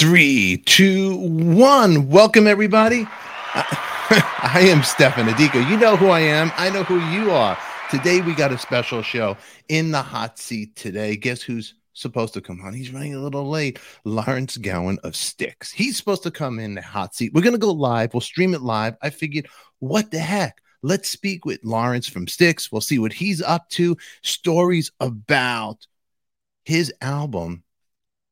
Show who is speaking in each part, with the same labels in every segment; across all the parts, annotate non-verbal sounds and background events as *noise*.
Speaker 1: Three, two, one. Welcome, everybody. I *laughs* am Stefan Adiko. You know who I am. I know who you are. Today, we got a special show in the hot seat today. Guess who's supposed to come on? He's running a little late. Lawrence Gowan of Styx. He's supposed to come in the hot seat. We're going to go live. We'll stream it live. I figured, what the heck? Let's speak with Lawrence from Styx. We'll see what he's up to. Stories about his album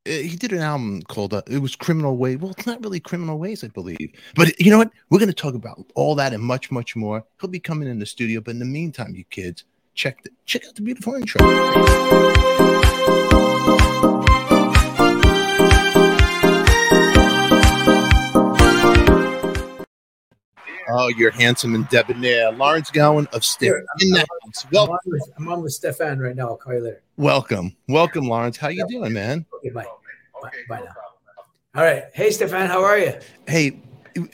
Speaker 1: he did an album called uh, it was criminal ways well it's not really criminal ways i believe but you know what we're going to talk about all that and much much more he'll be coming in the studio but in the meantime you kids check the, check out the beautiful intro Oh, you're handsome and debonair. Lawrence Gowan of the.
Speaker 2: Welcome. I'm on, with, I'm on with Stefan right now. I'll call you later.
Speaker 1: Welcome. Welcome, Lawrence. How you doing, man?
Speaker 2: Okay, bye. Bye, bye now. All right. Hey, Stefan, how are you?
Speaker 1: Hey,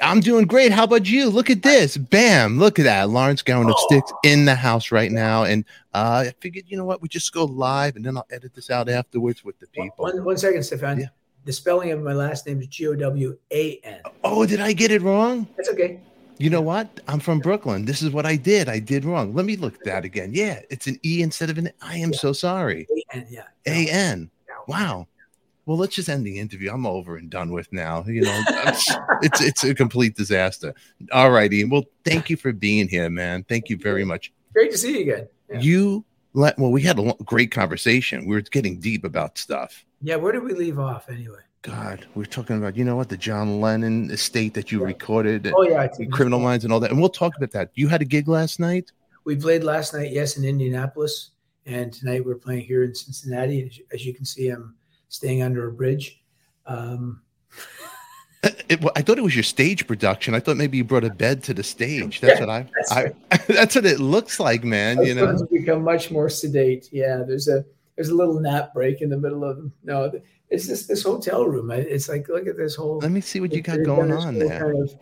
Speaker 1: I'm doing great. How about you? Look at this. Bam. Look at that. Lawrence Gowan of Styx in the house right now. And uh, I figured, you know what? We just go live and then I'll edit this out afterwards with the people.
Speaker 2: One, one second, Stefan. Yeah. The spelling of my last name is G O W A N.
Speaker 1: Oh, did I get it wrong?
Speaker 2: That's okay.
Speaker 1: You know what? I'm from Brooklyn. This is what I did. I did wrong. Let me look at that again. Yeah, it's an E instead of an I am yeah. so sorry.
Speaker 2: A-N, yeah.
Speaker 1: A N. Wow. Well, let's just end the interview. I'm over and done with now. You know, it's it's a complete disaster. All righty. Well, thank you for being here, man. Thank you very much.
Speaker 2: Great to see you again.
Speaker 1: Yeah. You let well, we had a great conversation. We were getting deep about stuff.
Speaker 2: Yeah, where did we leave off anyway?
Speaker 1: God, we are talking about, you know what, the John Lennon estate that you yeah. recorded.
Speaker 2: Oh, yeah.
Speaker 1: Criminal Minds and all that. And we'll talk about that. You had a gig last night?
Speaker 2: We played last night, yes, in Indianapolis. And tonight we're playing here in Cincinnati. As you can see, I'm staying under a bridge. Um, *laughs*
Speaker 1: it, well, I thought it was your stage production. I thought maybe you brought a bed to the stage. That's yeah, what I. *laughs* That's, I, right. *laughs* that's what it looks like, man. you know,
Speaker 2: become much more sedate. Yeah, there's a there's a little nap break in the middle of no it's just this hotel room. It's like look at this whole.
Speaker 1: Let me see what you got going on there. Kind of,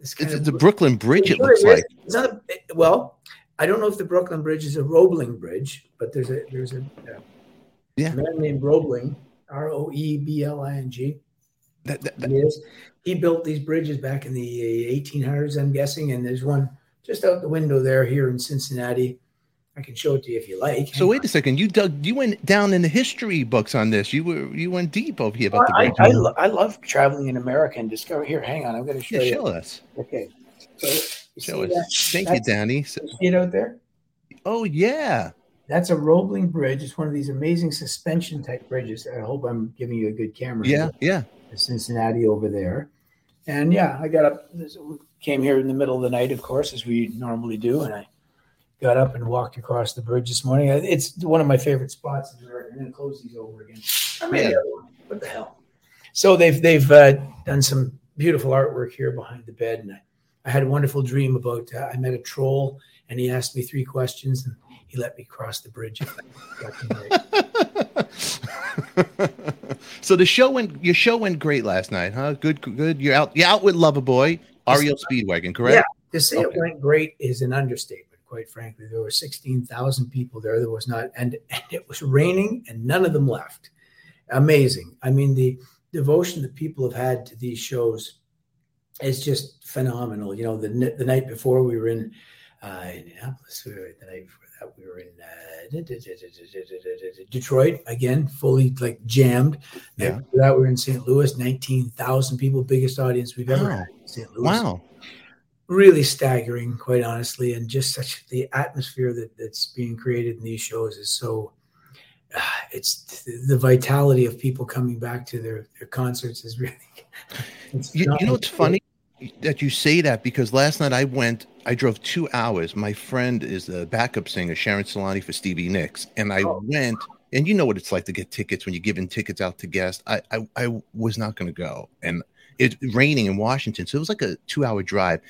Speaker 1: it's, it's the Brooklyn Bridge. It looks like.
Speaker 2: It's not a, well. I don't know if the Brooklyn Bridge is a Roebling Bridge, but there's a there's a, a yeah. a man named Roebling, R O E B L I N G.
Speaker 1: That, that, that.
Speaker 2: He is. He built these bridges back in the uh, 1800s, I'm guessing, and there's one just out the window there here in Cincinnati. I can show it to you if you like.
Speaker 1: So wait a second. You dug. You went down in the history books on this. You were you went deep over here about
Speaker 2: well, the. I, I, lo- I, love traveling in America and discover. Here, hang on. I'm going to show
Speaker 1: yeah,
Speaker 2: you.
Speaker 1: Show us.
Speaker 2: Okay. So
Speaker 1: show us. That? Thank That's, you, Danny.
Speaker 2: So, see it out there?
Speaker 1: Oh yeah.
Speaker 2: That's a Roebling bridge. It's one of these amazing suspension type bridges. I hope I'm giving you a good camera.
Speaker 1: Yeah, yeah.
Speaker 2: Cincinnati over there, and yeah, I got up. Came here in the middle of the night, of course, as we normally do, and I got up and walked across the bridge this morning. It's one of my favorite spots. I'm going to close these over again. I mean, yeah. what the hell? So they've they've uh, done some beautiful artwork here behind the bed, and I, I had a wonderful dream about. Uh, I met a troll, and he asked me three questions, and he let me cross the bridge. *laughs*
Speaker 1: so the show went. Your show went great last night, huh? Good, good. You're out. You're out with Loverboy, REO Speedwagon, correct?
Speaker 2: Yeah. To say okay. it went great is an understatement quite frankly. There were 16,000 people there. There was not, and, and it was raining and none of them left. Amazing. I mean, the devotion that people have had to these shows is just phenomenal. You know, the, the night before we were in uh, Indianapolis, the night before we were in uh, Detroit again, fully like jammed.
Speaker 1: Yeah.
Speaker 2: that we were in St. Louis, 19,000 people, biggest audience we've ever
Speaker 1: wow.
Speaker 2: had in St. Louis.
Speaker 1: Wow
Speaker 2: really staggering, quite honestly, and just such the atmosphere that that's being created in these shows is so. Uh, *sighs* it's the vitality of people coming back to their, their concerts is really. *laughs*
Speaker 1: You, you, know, it's funny that you say that because last night I went. I drove two hours. My friend is the backup singer Sharon Celani for Stevie Nicks, and I oh. went. And you know what it's like to get tickets when you're giving tickets out to guests. I I, I was not going to go, and it's raining in Washington, so it was like a two hour drive.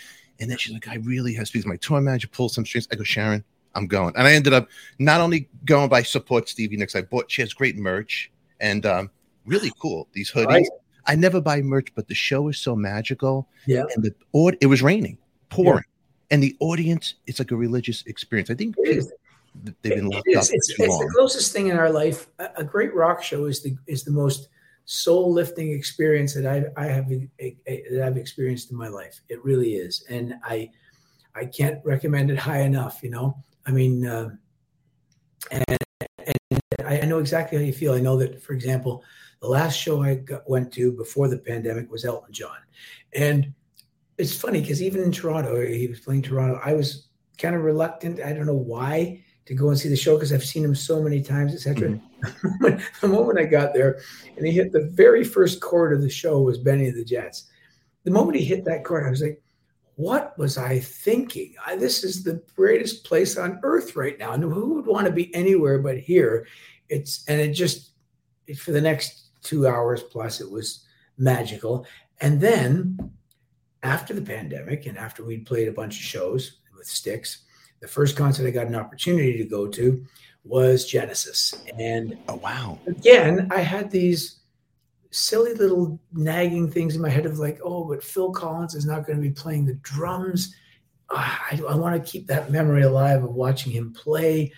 Speaker 1: And then she's like, I really have to speak my tour manager, pull some strings. I go, Sharon, I'm going. And I ended up not only going by support Stevie Nicks, I bought, she has great merch and um, really cool. These hoodies. Right. I never buy merch, but the show is so magical.
Speaker 2: Yeah.
Speaker 1: And the or it was raining, pouring. Yeah. And the audience, it's like a religious experience. I think they've been locked up.
Speaker 2: It's, it's the closest thing in our life. A, great rock show is the is the most soul lifting experience that I, I have that I've experienced in my life. It really is, and I I can't recommend it high enough. You know, I mean, uh, and, and I know exactly how you feel. I know that, for example, the last show I got, went to before the pandemic was Elton John, and it's funny because even in Toronto, he was playing Toronto. I was kind of reluctant. I don't know why to go and see the show because I've seen him so many times, etc. Mm-hmm. *laughs* the moment I got there, and he hit the very first chord of the show was Bennie and the Jets. The moment he hit that chord, I was like, "What was I thinking? I, this is the greatest place on earth right now. And who would want to be anywhere but here?" It's and it just for the next two hours plus, it was magical. And then after the pandemic, and after we'd played a bunch of shows with Styx, the first concert I got an opportunity to go to was Genesis. And
Speaker 1: oh wow.
Speaker 2: Again, I had these silly little nagging things in my head of like, oh, but Phil Collins is not going to be playing the drums. Uh, I, I want to keep that memory alive of watching him play.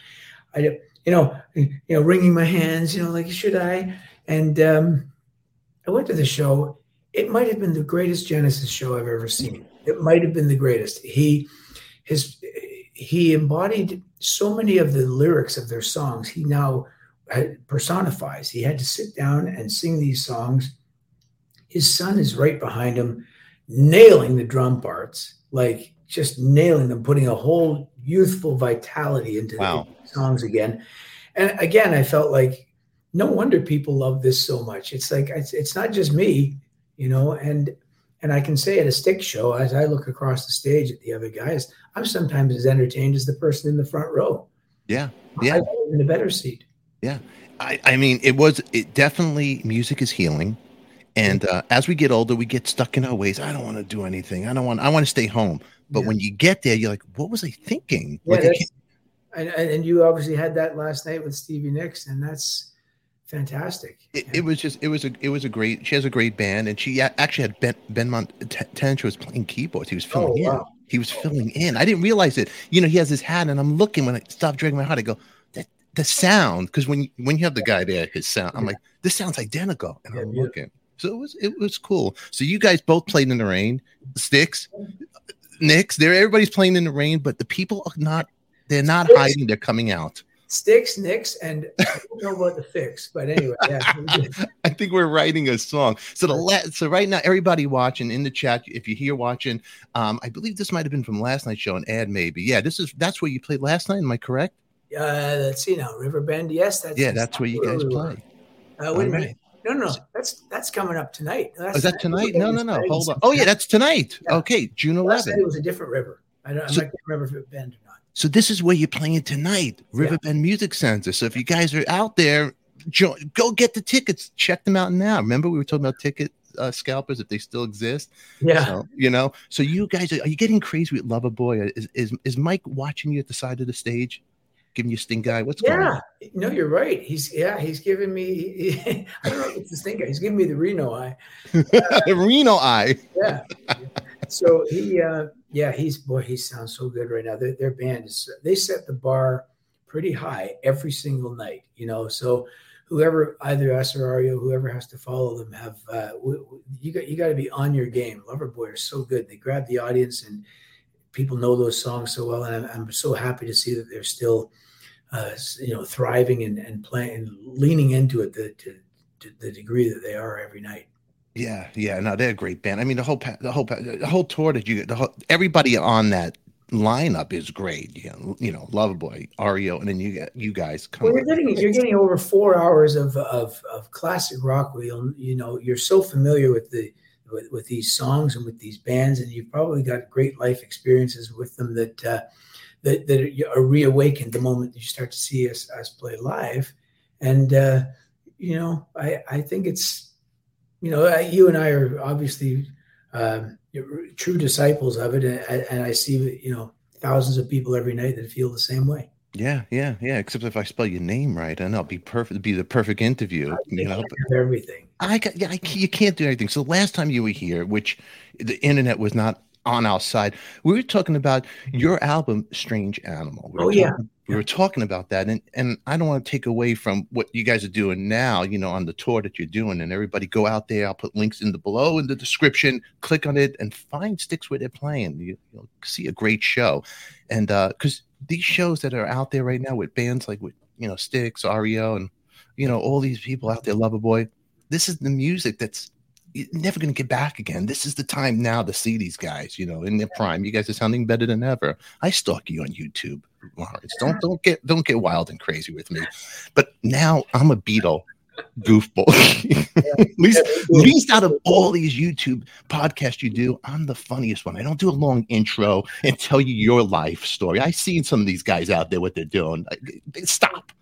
Speaker 2: I, you know, you know, wringing my hands, you know, like should I? And um, I went to the show. It might have been the greatest Genesis show I've ever seen. It might have been the greatest. He, his, he embodied so many of the lyrics of their songs he now uh, personifies he had to sit down and sing these songs his son is right behind him nailing the drum parts like just nailing them putting a whole youthful vitality into wow. the songs again and again i felt like no wonder people love this so much it's like it's, it's not just me you know and and I can say at a Styx show, as I look across the stage at the other guys, I'm sometimes as entertained as the person in the front row.
Speaker 1: Yeah. Yeah.
Speaker 2: in a better seat.
Speaker 1: Yeah. I, I mean, it was, it definitely, music is healing. And uh, as we get older, we get stuck in our ways. I don't want to do anything. I don't want, I want to stay home. But yeah. when you get there, you're like, what was I thinking?
Speaker 2: Yeah, like and, and you obviously had that last night with Stevie Nicks, and that's, fantastic.
Speaker 1: It, it, was just it was a it was a great. She has a great band, and she actually had Ben Benmont Tench was playing keyboards. He was filling oh, in. Wow. He was filling in. I didn't realize it. You know, he has his hat, and I'm looking when I stop dragging my heart. I go, the, the sound, because when when you have the guy there, his sound, I'm like, this sounds identical, and yeah, I'm looking. So it was it was cool. So you guys both played in the rain, Styx, Nicks. There, everybody's playing in the rain, but the people are not. They're not hiding. They're coming out.
Speaker 2: Styx, Nicks, and I don't know what the fix, but anyway, yeah. *laughs*
Speaker 1: I think we're writing a song. So the la- so right now, everybody watching in the chat, if you're here watching, um, I believe this might have been from last night's show, an ad maybe. Yeah, this is that's where you played last night. Am I correct?
Speaker 2: Uh, let's see now, Riverbend. Yes,
Speaker 1: that's yeah, that's where you guys play.
Speaker 2: Uh, wait a minute. No, no, no, that's that's coming up tonight.
Speaker 1: Oh, is that tonight? No, no, no. Hold on. Oh yeah, that's tonight. Yeah. Okay, June 11th.
Speaker 2: It was a different river. I don't. So, I can't remember if it bend.
Speaker 1: So this is where you're playing tonight, Riverbend yeah. Music Center. So if you guys are out there, join, go get the tickets. Check them out now. Remember we were talking about ticket uh, scalpers if they still exist.
Speaker 2: Yeah.
Speaker 1: So, you know. So you guys are, are you getting crazy with Loverboy? Is, is is Mike watching you at the side of the stage? Giving you stink eye? What's
Speaker 2: yeah.
Speaker 1: going on? Yeah.
Speaker 2: No, you're right. He's yeah, he's giving me he, *laughs* I don't know if it's the stink eye. He's giving me the Reno eye. Uh, *laughs*
Speaker 1: the Reno eye.
Speaker 2: yeah. *laughs* So he uh yeah, he's boy, he sounds so good right now. Their, their band is they set the bar pretty high every single night, you know. So whoever either us or REO, whoever has to follow them, have uh, you got you got to be on your game. Loverboy are so good; they grab the audience, and people know those songs so well. And I'm, I'm so happy to see that they're still, uh, you know, thriving and, and playing and leaning into it the, to, to the degree that they are every night.
Speaker 1: Yeah, yeah, no, they're a great band. I mean, the whole the whole the whole tour that you the whole, everybody on that lineup is great. You know, you know, Loverboy, REO, and then you get you guys.
Speaker 2: Come well, you're getting you're getting over four hours of of, of classic rock. Where you you know you're so familiar with the with, with these songs and with these bands, and you've probably got great life experiences with them that uh, that that are reawakened the moment you start to see us us play live. And uh, you know, I I think it's you know, you and I are obviously um, true disciples of it, and, and I see you know thousands of people every night that feel the same way.
Speaker 1: Yeah, yeah, yeah. Except if I spell your name right, and I'll be perfect. Be the perfect interview. you know,
Speaker 2: everything.
Speaker 1: I got. Yeah, I, you can't do anything. So last time you were here, which the internet was not on our side. We were talking about your album, Strange Animal. We
Speaker 2: Oh,
Speaker 1: talking,
Speaker 2: yeah.
Speaker 1: We were talking about that, and and I don't want to take away from what you guys are doing now. You know, on the tour that you're doing, and everybody go out there. I'll put links in the below in the description. Click on it and find Styx where they're playing. You, will see a great show, and uh because these shows that are out there right now with bands like with you know Styx, REO, and you know all these people out there, Loverboy. This is the music that's never going to get back again. This is the time now to see these guys, you know, in their prime. You guys are sounding better than ever. I stalk you on YouTube, Lawrence. Don't don't get don't get wild and crazy with me. But now I'm a Beatle goofball. *laughs* at least, at least out of all these YouTube podcasts you do, I'm the funniest one. I don't do a long intro and tell you your life story. I've seen some of these guys out there what they're doing. Stop.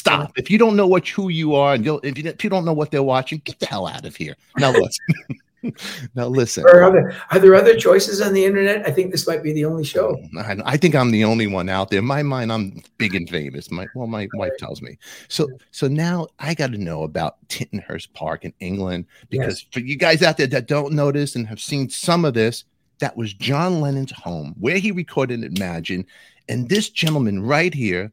Speaker 1: Stop. If you don't know what who you are and if you, if you don't know what they're watching, get the hell out of here. Now listen. *laughs* now listen.
Speaker 2: Are, other, are there other choices on the internet? I think this might be the only show.
Speaker 1: Oh, I, I, think I'm the only one out there. In my mind, I'm big and famous. My well, my wife tells me. So so now I got to know about Tittenhurst Park in England because yes. for you guys out there that don't notice and have seen some of this, that was John Lennon's home where he recorded Imagine, and this gentleman right here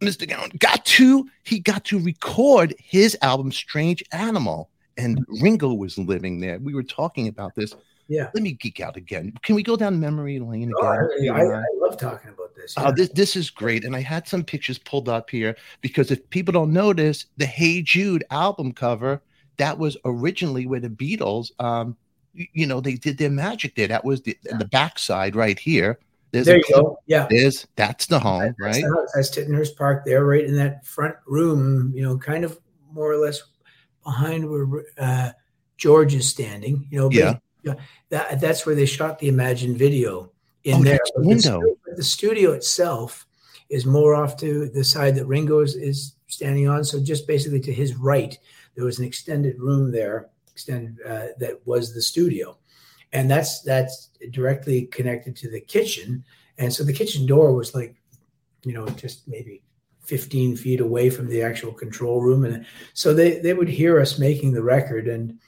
Speaker 1: Mr. Gowan got to he got to record his album Strange Animal and Ringo was living there. We were talking about this.
Speaker 2: Yeah.
Speaker 1: Let me geek out again. Can we go down memory lane
Speaker 2: oh,
Speaker 1: again?
Speaker 2: I, I, I, love talking about this.
Speaker 1: Yeah. Uh, this this is great. And I had some pictures pulled up here because if people don't notice, the Hey Jude album cover, that was originally where the Beatles um you know, they did their magic there. That was the yeah. the backside right here. There's
Speaker 2: there you go. Yeah.
Speaker 1: There's that's the home,
Speaker 2: that's
Speaker 1: right?
Speaker 2: The. That's Tittenhurst Park there, right in that front room, you know, kind of more or less behind where uh, George is standing. You know,
Speaker 1: yeah.
Speaker 2: But, that, that's where they shot the Imagine video in
Speaker 1: oh,
Speaker 2: there.
Speaker 1: The window.
Speaker 2: The, the, studio itself is more off to the side that Ringo is, is standing on. So just basically to his right, there was an extended room there, extended uh, that was the studio and that's that's directly connected to the kitchen. And so the kitchen door was like you know just maybe 15 feet away from the actual control room. And so they they would hear us making the record. And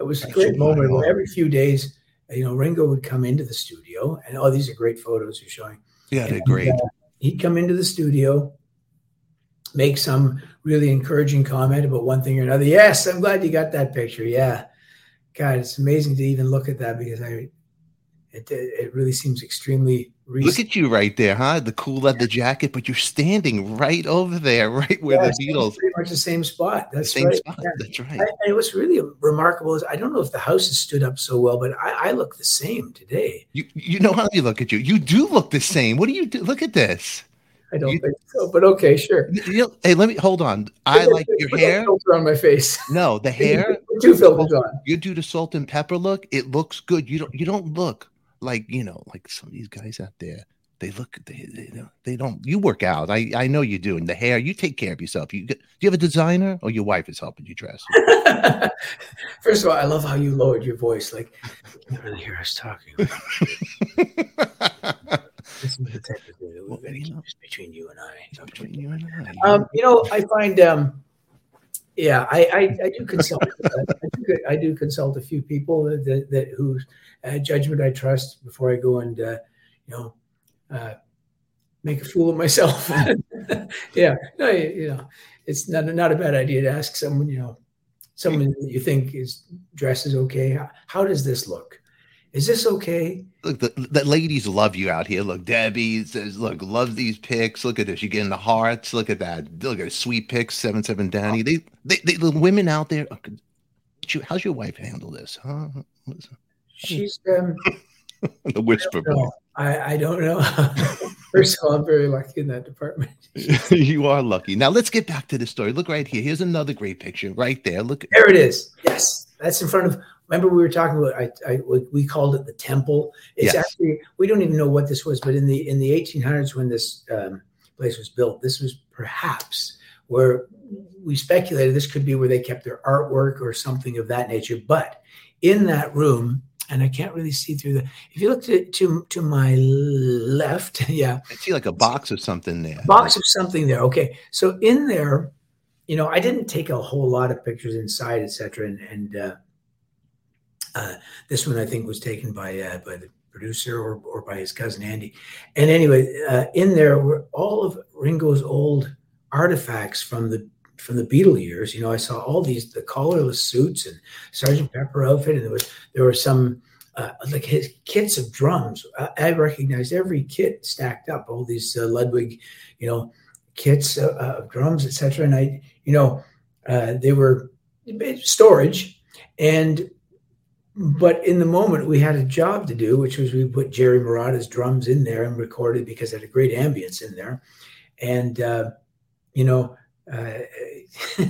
Speaker 2: it was a great moment where every few days you know ringo would come into the studio. And oh these are great photos you're showing.
Speaker 1: Yeah they're great. uh,
Speaker 2: he'd come into the studio make some really encouraging comment about one thing or another. Yes i'm glad you got that picture. Yeah. God, it's amazing to even look at that because I, it, it really seems extremely.
Speaker 1: Recent. Look at you right there, huh? The cool leather jacket, but you're standing right over there, *laughs* right where yeah, the Beatles.
Speaker 2: Pretty much the same spot. That's
Speaker 1: same
Speaker 2: right.
Speaker 1: spot.
Speaker 2: Yeah.
Speaker 1: That's right.
Speaker 2: And it was really remarkable. Is I don't know if the house has stood up so well, but I, I look the same today.
Speaker 1: You you know how you look at you. You do look the same. What do you do? Look at this.
Speaker 2: I don't you, think so, but okay, sure.
Speaker 1: You know, hey, let me hold on. I like your hair.
Speaker 2: Filter on my face.
Speaker 1: No, the *laughs* hair.
Speaker 2: Two filters on.
Speaker 1: You do the salt and pepper look. It looks good. You don't. You don't look like you know, like some of these guys out there. They look. They they don't. They don't you work out. I I know you do. And the hair. You take care of yourself. You get, do you have a designer or your wife is helping you dress? *laughs*
Speaker 2: First of all, I love how you lowered your voice. Like you can't really hear us talking. *laughs* this is the type of thing that we're going to keep between you and I.
Speaker 1: Between you and I.
Speaker 2: Um, you know, I find, um, yeah, I, I, I do consult. *laughs* I, do, I do consult a few people that, that, whose uh, judgment I trust before I go and, uh, you know, uh, make a fool of myself. *laughs* yeah, no, you know, it's not not a bad idea to ask someone, you know, someone that you think is dress is okay. How, how does this look? Is this okay?
Speaker 1: Look, the, the ladies love you out here. Look, Debbie says, "Look, love these pics. Look at this. You're getting the hearts. Look at that. Look at sweet pics. Seven seven Danny. They, they, they, the women out there. How's your wife handle this? Huh?
Speaker 2: She's um, *laughs*
Speaker 1: the whisper
Speaker 2: I. I, I don't know. *laughs* First of all, I'm very lucky in that department. *laughs*
Speaker 1: you are lucky. Now let's get back to the story. Look right here. Here's another great picture right there. Look.
Speaker 2: There it is. Yes, that's in front of remember we were talking about I, I we called it the temple it's
Speaker 1: Yes.
Speaker 2: actually we don't even know what this was but in the in the 1800s when this um, place was built this was perhaps where we speculated this could be where they kept their artwork or something of that nature but in that room and i can't really see through the if you look to to, to my left *laughs* yeah
Speaker 1: I see like a box or something there.
Speaker 2: box of something there okay so in there you know i didn't take a whole lot of pictures inside etc and and uh, uh, this one I think was taken by uh, by the producer, or or by his cousin Andy. And anyway, uh, in there were all of Ringo's old artifacts from the from the Beatle years. You know, I saw all these the collarless suits and Sergeant Pepper outfit, and there was there were some uh, like his kits of drums. I, I, recognized every kit stacked up, all these uh, Ludwig, you know, kits uh, of drums, etc. And I, you know, they were storage, and but in the moment we had a job to do, which was we put Jerry Marotta's drums in there and recorded because it had a great ambience in there, and uh, you know. Uh, *laughs*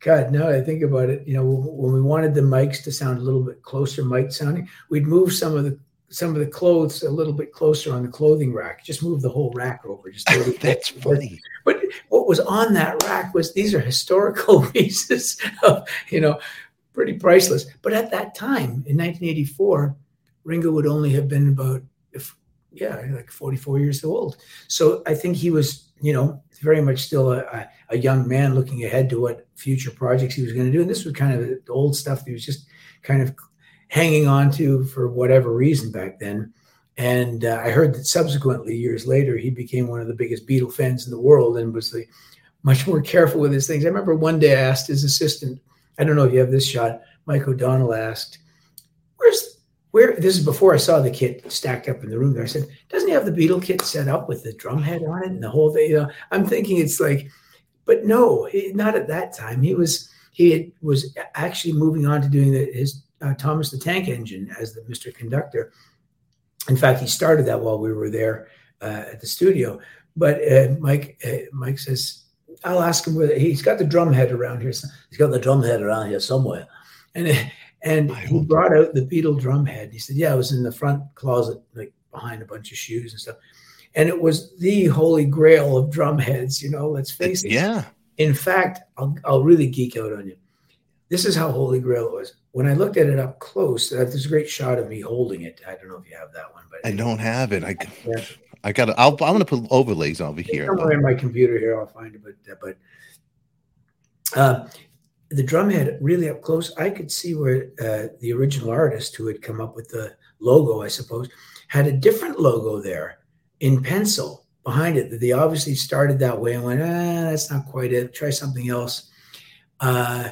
Speaker 2: God, now I think about it, you know, when we wanted the mics to sound a little bit closer, mic sounding, we'd move some of the some of the clothes a little bit closer on the clothing rack. Just move the whole rack over. Just *laughs*
Speaker 1: that's funny.
Speaker 2: But what was on that rack was these are historical *laughs* pieces of, you know, pretty priceless. But at that time in 1984, Ringo would only have been about, if yeah, like 44 years old. So I think he was, you know, very much still a, a, young man looking ahead to what future projects he was going to do. And this was kind of the old stuff he was just kind of hanging on to for whatever reason back then. And uh, I heard that subsequently, years later, he became one of the biggest Beatle fans in the world and was the, much more careful with his things. I remember one day I asked his assistant, I don't know if you have this shot, Mike O'Donnell asked, Where's where this is before I saw the kit stacked up in the room there. I said, doesn't he have the Beatle kit set up with the drum head on it and the whole thing? You know, I'm thinking it's like, but no, not at that time. He was he was actually moving on to doing the, his uh, Thomas the Tank Engine as the Mr. Conductor. In fact, he started that while we were there uh, at the studio. But uh, Mike uh, Mike says, I'll ask him whether he's got the drum head around here. He's got the drum head around here somewhere. And and he brought out the Beatle drum head. He said, "Yeah, it was in the front closet, like behind a bunch of shoes and stuff." And it was the holy grail of drum heads. You know, let's face it.
Speaker 1: Yeah.
Speaker 2: In fact, I'll, I'll really geek out on you. This is how holy grail it was. When I looked at it up close, there's a great shot of me holding it. I don't know if you have that one, but
Speaker 1: I don't have it. I yeah. I got. I'll I'm gonna put overlays over here.
Speaker 2: Somewhere in my computer here, I'll find it. But but uh, the drumhead really up close, I could see where uh, the original artist who had come up with the logo, I suppose, had a different logo there in pencil behind it. They obviously started that way and went, ah, that's not quite it. Try something else. Uh,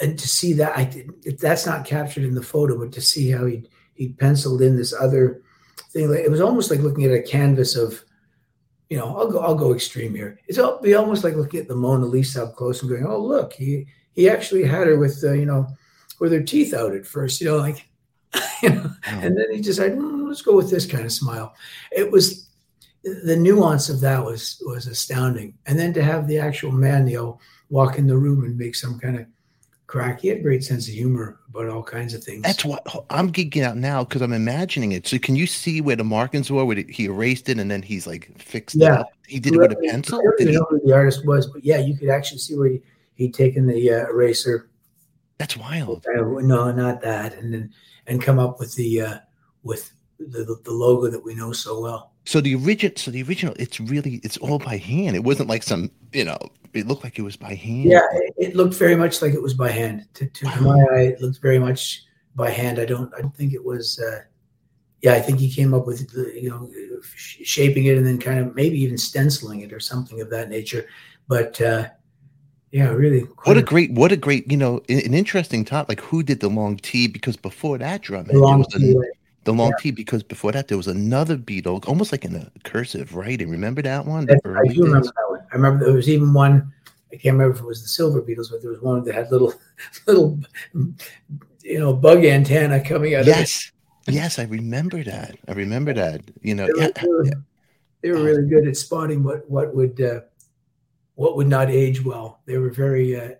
Speaker 2: and to see that, I that's not captured in the photo, but to see how he he penciled in this other thing, it was almost like looking at a canvas of you know, I'll go, I'll go extreme here. It's all, be almost like looking at the Mona Lisa up close and going, oh, look, he, he actually had her with, uh, you know, with her teeth out at first, you know, like, *laughs* you know, and then he decided, mm, let's go with this kind of smile. It was the nuance of that was, was astounding. And then to have the actual man, you know, walk in the room and make some kind of crack. He had a great sense of humor about all kinds of things.
Speaker 1: That's what I'm geeking out now because I'm imagining it. So can you see where the markings were? Where he erased it and then he's like fixed yeah. it up? He did it with a pencil.
Speaker 2: I don't know who the artist was, but yeah, you could actually see where he he'd taken the uh, eraser.
Speaker 1: That's wild.
Speaker 2: No, not that, and then and come up with the uh, with the, the logo that we know so well.
Speaker 1: So the original, so the original, it's really, it's all by hand. It wasn't like some, you know, it looked like it was by hand.
Speaker 2: Yeah, it, it looked very much like it was by hand. To, to, wow. my eye, it looked very much by hand. I don't, I don't think it was. Uh, yeah, I think he came up with, you know, shaping it and then kind of maybe even stenciling it or something of that nature. But uh, yeah, really.
Speaker 1: What a great, what a great, you know, an interesting top. Like who did the long T? Because before that drum,
Speaker 2: the long T,
Speaker 1: the long yeah. T because before that there was another Beatle, almost like in a cursive writing. Remember that one?
Speaker 2: I do days? remember that one. I remember there was even one. I can't remember if it was the Silver Beetles, but there was one that had little, *laughs* little, you know, bug antenna coming out.
Speaker 1: Yes, yes, I remember that. I remember that. You know,
Speaker 2: they were,
Speaker 1: yeah, they were.
Speaker 2: They were really good at spotting what what would uh, what would not age well. They were very. Uh,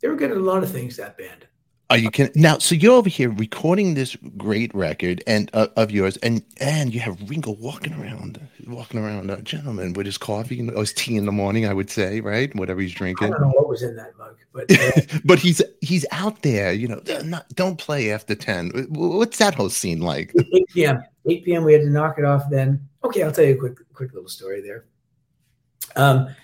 Speaker 2: they were good at a lot of things. That band.
Speaker 1: Are you can now? So you're over here recording this great record and uh, of yours, and and you have Ringo walking around, walking around, a gentleman with his coffee or his tea in the morning. I would say, right, whatever he's drinking.
Speaker 2: I don't know what was in that mug, but
Speaker 1: uh, *laughs* but he's he's out there. You know, not, don't play after ten. What's that whole scene like?
Speaker 2: Eight p.m. Eight p.m. We had to knock it off. Then okay, I'll tell you a quick quick little story there. Um,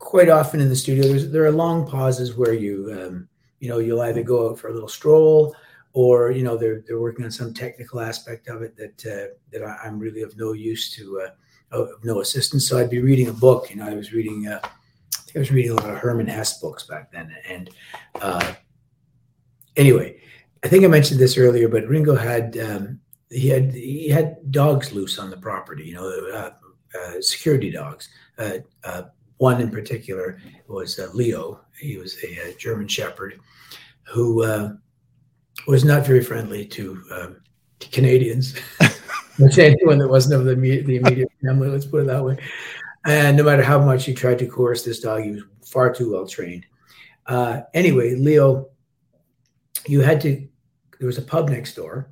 Speaker 2: quite often in the studio, there are long pauses where you um you know, you'll either go out for a little stroll or you know they're they're working on some technical aspect of it that uh, that I, am really of no use to uh, of no assistance. So I'd be reading a book. You know, I was reading. Uh, I think I was reading a lot of Hermann Hesse books back then. And uh, anyway, I think I mentioned this earlier, but Ringo had um, he had he had dogs loose on the property. You know, uh, uh, security dogs. Uh, uh, one in particular was uh, Leo. He was a, a, German Shepherd who was not very friendly to, um, to Canadians. *laughs* anyone that wasn't of the, the immediate family, let's put it that way. And no matter how much he tried to coerce this dog, he was far too well trained. Uh, anyway, Leo, you had to, there was a pub next door.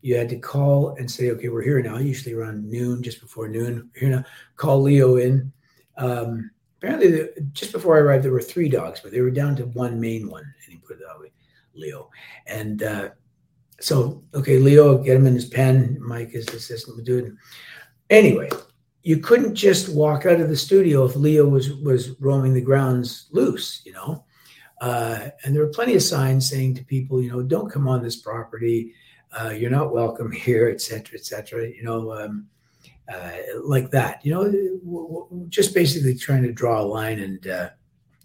Speaker 2: You had to call and say, okay, we're here now, usually around noon, just before noon. We're here now. Call Leo in. Um, apparently, the, just before I arrived, there were three dogs, but they were down to one main one. And he put it that way, Leo. And uh, so, okay, Leo, get him in his pen. Mike, his assistant, would do. Anyway, you couldn't just walk out of the studio if Leo was was roaming the grounds loose, you know. Uh, and there were plenty of signs saying to people, you know, don't come on this property. Uh, you're not welcome *laughs* here, et cetera, et cetera. You know, um, uh, like that. You know, just basically trying to draw a line. And uh,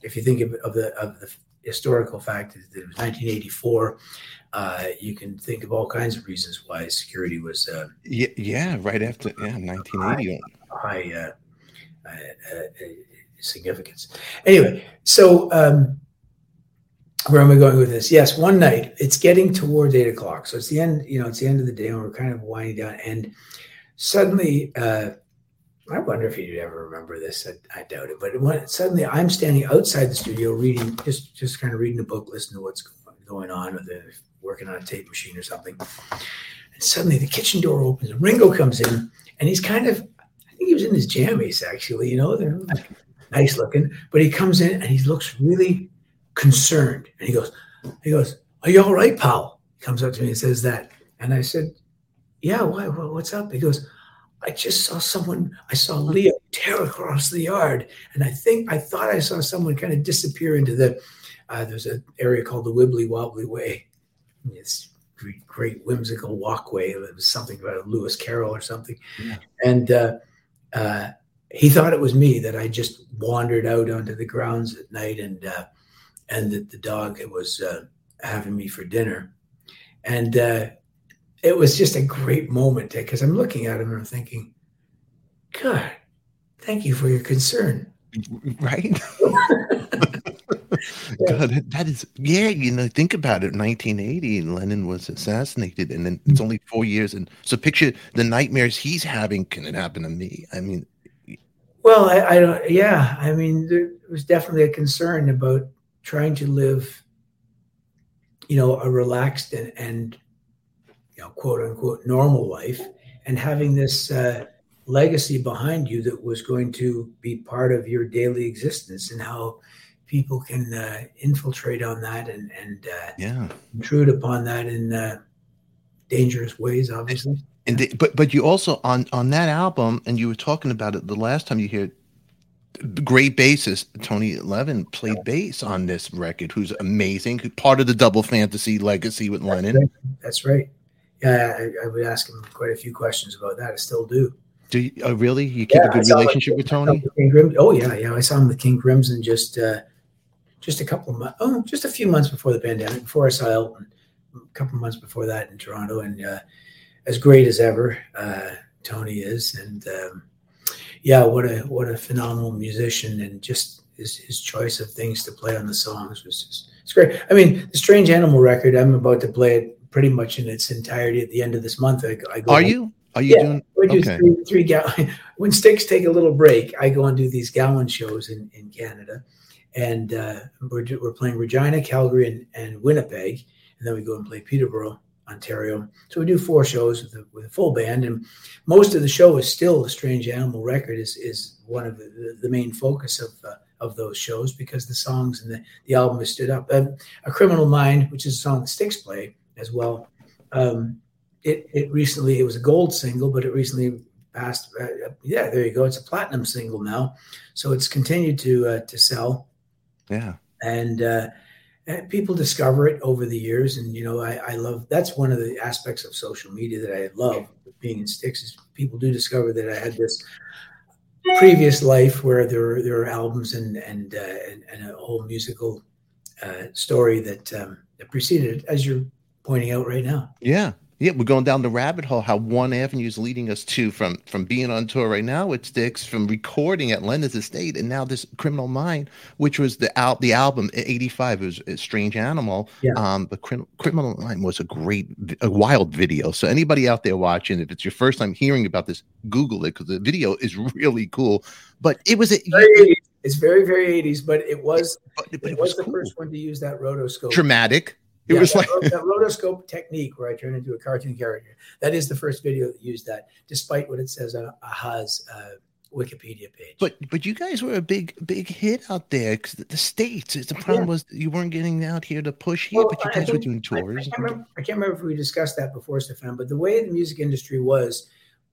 Speaker 2: if you think of, of, the of the historical fact that it was 1984, uh, you can think of all kinds of reasons why security was. Uh,
Speaker 1: yeah, yeah, right after yeah, 1980.
Speaker 2: High, uh, uh, uh, significance. Anyway, so um, where am I going with this? Yes, one night it's getting towards eight o'clock, so it's the end. You know, it's the end of the day, and we're kind of winding down. And suddenly, uh, I wonder if you'd ever remember this. I, I doubt it. But when, suddenly, I'm standing outside the studio reading, just just kind of reading a book, listening to what's going on, or the working on a tape machine or something. And suddenly the kitchen door opens and Ringo comes in and he's kind of, I think he was in his jammies actually, you know, they're nice looking, but he comes in and he looks really concerned. And he goes, he goes, are you all right, pal? Comes up to me and says that. And I said, yeah, why, what's up? He goes, I just saw someone, I saw Leo tear across the yard. And I think, I thought I saw someone kind of disappear into the, uh, there's an area called the Wibbly Wobbly Way It's great, great whimsical walkway. It was something about Lewis Carroll or something. Yeah. And uh, uh, he thought it was me that I just wandered out onto the grounds at night and uh, and that the dog was uh, having me for dinner. And uh, it was just a great moment because I'm looking at him and I'm thinking, God, thank you for your concern. *laughs*
Speaker 1: Right. *laughs* God, that is yeah. You know, think about it. 1980, Lennon was assassinated, and then mm. it's only four years. And so, picture the nightmares he's having. Can it happen to me? I mean,
Speaker 2: well, I, I don't. Yeah, I mean, there was definitely a concern about trying to live, you know, a relaxed and and you know, quote unquote, normal life, and having this. Uh, legacy behind you that was going to be part of your daily existence and how people can uh, infiltrate on that and and uh,
Speaker 1: yeah
Speaker 2: intrude upon that in uh, dangerous ways, obviously.
Speaker 1: And they, but but you also on on that album, and you were talking about it the last time you hear the great bassist Tony Levin played bass on this record, who's amazing, part of the double fantasy legacy with Lennon.
Speaker 2: Right. That's right. Yeah, I, I, would ask him quite a few questions about that. I still do.
Speaker 1: Do you oh, really? You keep yeah, a good relationship with Tony?
Speaker 2: Oh yeah, yeah. I saw him with King Crimson just uh, just a couple of months, oh, just a few months before the pandemic, before I saw Elton, a couple of months before that in Toronto, and uh, as great as ever, uh, Tony is, and um, yeah, what a what a phenomenal musician, and just his, his choice of things to play on the songs was just it's great. I mean, the Strange Animal record, I'm about to play it pretty much in its entirety at the end of this month. I, I
Speaker 1: go Are home. you? Are you
Speaker 2: yeah,
Speaker 1: doing?
Speaker 2: We do okay. three, three Gowan. *laughs* When Styx take a little break, I go and do these Gowan shows in, in Canada and uh, we're, we're playing Regina, Calgary, and, and, Winnipeg, and then we go and play Peterborough, Ontario. So we do four shows with a, with a full band, and most of the show is still the Strange Animal record is is one of the, the main focus of uh, of those shows because the songs and the, the album has stood up. Um, a Criminal Mind, which is a song that Styx play as well. Um, it it recently it was a gold single, but it recently passed. Uh, yeah, there you go. It's a platinum single now, so it's continued to uh, to sell
Speaker 1: yeah.
Speaker 2: And uh, and people discover it over the years. And, you know, I, I love that's one of the aspects of social media that I love being in Styx is people do discover that I had this previous life where there there are albums and, and, uh, and, and, a whole musical uh, story that, um, that preceded it, as you're pointing out right now.
Speaker 1: Yeah. Yeah, we're going down the rabbit hole. How one avenue is leading us to from from being on tour right now with Styx, from recording at Lennon's Estate, and now this Criminal Mind, which was the out the album '85. It was a Strange Animal. Yeah. Um, but Criminal Mind was a great, a wild video. So anybody out there watching, if it's your first time hearing about this, Google it because the video is *laughs* really cool. But it was a.
Speaker 2: It's very very 80s, but it was but, but it, it, was, was the cool. first one to use that rotoscope.
Speaker 1: Dramatic it
Speaker 2: yeah, was like that rotoscope technique where I turn into a cartoon character. That is the first video that used that, despite what it says on a-ha's uh, Wikipedia page.
Speaker 1: But but you guys were a big big hit out there because the, the, states. The problem yeah. was you weren't getting out here to push here, well, but you guys were doing tours.
Speaker 2: I, I, can't remember, I, can't remember, if we discussed that before, Stefan. But the way the music industry was.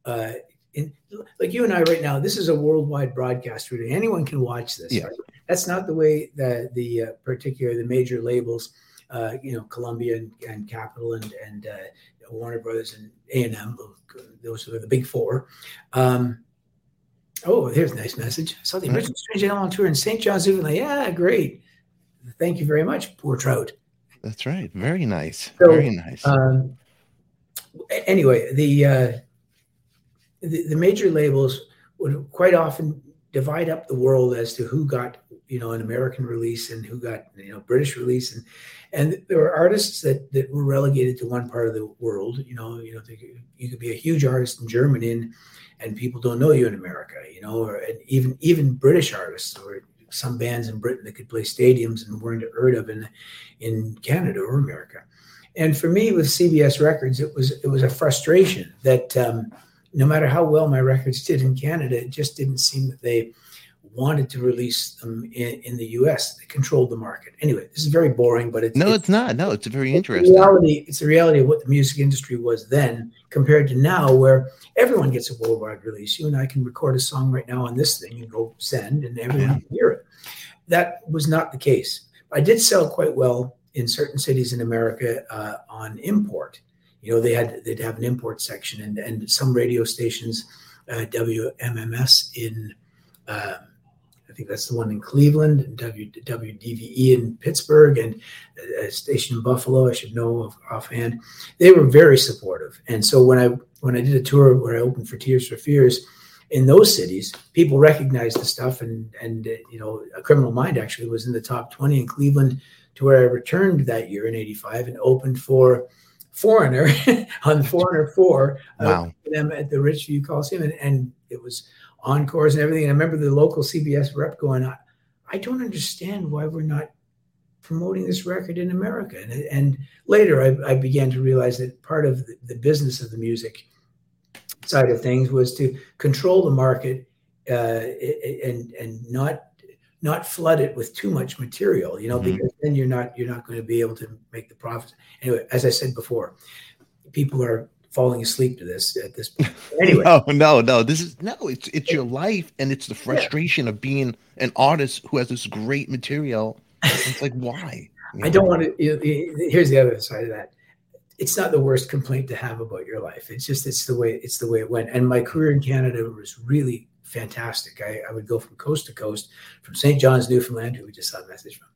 Speaker 2: Uh, in, like you and I right now, this is a worldwide broadcast. Really, anyone can watch this. Yeah. Right? That's not the way that the uh, particular the major labels uh, you know, Columbia and, and Capitol and and uh, Warner Brothers and A and M. Those are the big four. Um, oh, here's a nice message. I saw the original Strange Animal on tour in St. John's Newfoundland. Yeah, great. Thank you very much, poor trout.
Speaker 1: That's right. Very nice. So, very nice. Um,
Speaker 2: anyway, the, uh, the the major labels would quite often divide up the world as to who got you know an American release and who got you know British release and and there were artists that that were relegated to one part of the world. You know, you know, you could be a huge artist in Germany and and people don't know you in America. You know, or even even British artists or some bands in Britain that could play stadiums and weren't heard of in in Canada or America. And for me, with CBS Records, it was it was a frustration that um, no matter how well my records did in Canada, it just didn't seem that they wanted to release them in, in, the U.S. They controlled the market. Anyway, this is very boring, but it's
Speaker 1: no,
Speaker 2: it's,
Speaker 1: it's not. No, it's very interesting.
Speaker 2: The reality, it's the reality of what the music industry was then compared to now, where everyone gets a worldwide release. You and I can record a song right now on this thing and go send, and everyone can hear it. That was not the case. I did sell quite well in certain cities in America uh, on import. You know, they had they'd have an import section, and and some radio stations, uh, WMMS in. Um, i think that's the one in Cleveland, and w, WDVE in Pittsburgh, and a station in Buffalo. I should know of, offhand. They were very supportive, and so when I when I did a tour where I opened for Tears for Fears in those cities, people recognized the stuff, and and uh, you know, a Criminal Mind actually was in the top twenty in Cleveland, to where I returned that year in '85 and opened for. Foreigner *laughs* on Foreigner Four,
Speaker 1: uh, wow.
Speaker 2: Them at the Richfield Coliseum, and, and it was encores and everything. And I remember the local CBS rep going, I, I don't understand why we're not promoting this record in America. And, and later I, I, began to realize that part of the, the, business of the music side of things was to control the market uh, and and not not flood it with too much material, you know, mm-hmm. because then you're not you're not going to be able to make the profits. Anyway, as I said before, people are falling asleep to this at this point. *laughs* Anyway,
Speaker 1: no, no, no. This is no. It's it's your life, and it's the frustration yeah. of being an artist who has this great material. It's like why?
Speaker 2: You *laughs* know? I don't want to. You know, here's the other side of that. It's not the worst complaint to have about your life. It's just it's the way it's the way it went. And my career in Canada was really fantastic. I, I would go from coast to coast, from St. John's, Newfoundland, who we just saw a message from,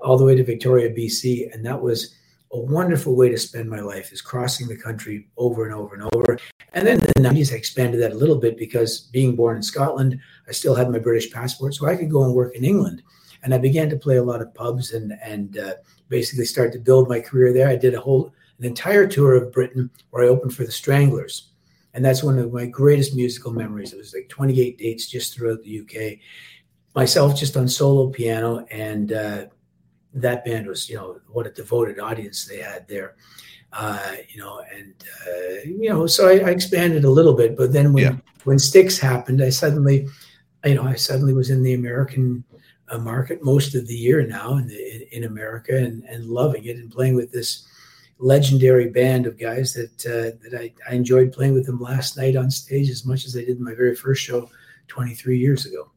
Speaker 2: all the way to Victoria, BC, and that was a wonderful way to spend my life is crossing the country over and over and over. And then in the 90s, I expanded that a little bit because being born in Scotland, I still had my British passport, so I could go and work in England. And I began to play a lot of pubs and and uh, basically start to build my career there. I did a whole an entire tour of Britain where I opened for the Stranglers, and that's one of my greatest musical memories. It was like 28 dates just throughout the UK. Myself just on solo piano and uh, that band was, you know, what a devoted audience they had there. Uh, you know, and uh, you know, so I, I, expanded a little bit, but then when yeah. when Styx happened, I suddenly, you know, I suddenly was in the American uh, market most of the year now in the, in, in, America and and loving it and playing with this legendary band of guys that uh, that I, I enjoyed playing with them last night on stage as much as I did my very first show 23 years ago.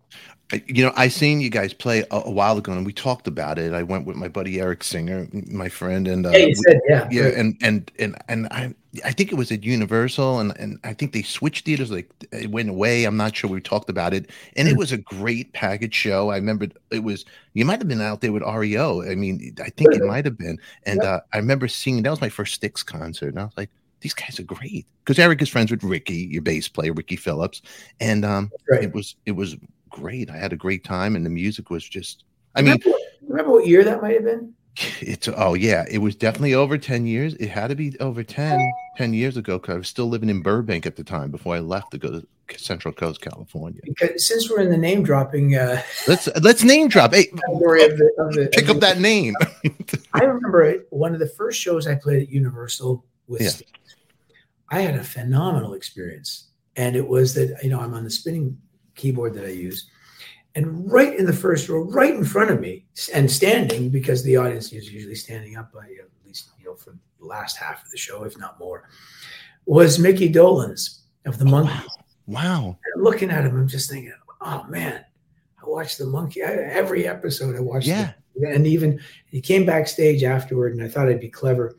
Speaker 1: You know, I seen you guys play a, a, while ago, and we talked about it. I went with my buddy Eric Singer, my friend, and
Speaker 2: uh, yeah, you said, yeah,
Speaker 1: yeah, and and and and I, I think it was at Universal, and and I think they switched theaters, like it went away. I'm not sure. We talked about it, and it hmm. was a great package show. I remember it was. You might have been out there with REO. I mean, I think it might have been, and uh, I remember seeing that was my first Styx concert, and I was like, these guys are great because Eric is friends with Ricky, your bass player, Ricky Phillips, and um, right. it was it was great. I had a great time, and the music was just. I
Speaker 2: remember, mean, remember what year that might have been?
Speaker 1: It's oh yeah, it was definitely over 10 years. It had to be over 10, 10 years ago because I was still living in Burbank at the time before I left to go to Central Coast, California.
Speaker 2: Because since we're in the name dropping, uh,
Speaker 1: let's let's name drop. Hey, of the, of the, pick up that name. *laughs*
Speaker 2: I remember one of the first shows I played at Universal with. Yeah. I had a phenomenal experience, and it was that you know I'm on the spinning keyboard that I use, and right in the first row, right in front of me, and standing because the audience is usually standing up by at least you know for the last half of the show, if not more, was Mickey Dolenz of the Monkees.
Speaker 1: Wow! wow.
Speaker 2: looking at him, I'm just thinking, oh man, I watched the Monkey I, every episode. I watched,
Speaker 1: yeah,
Speaker 2: the, and even he came backstage afterward, and I thought I'd be clever.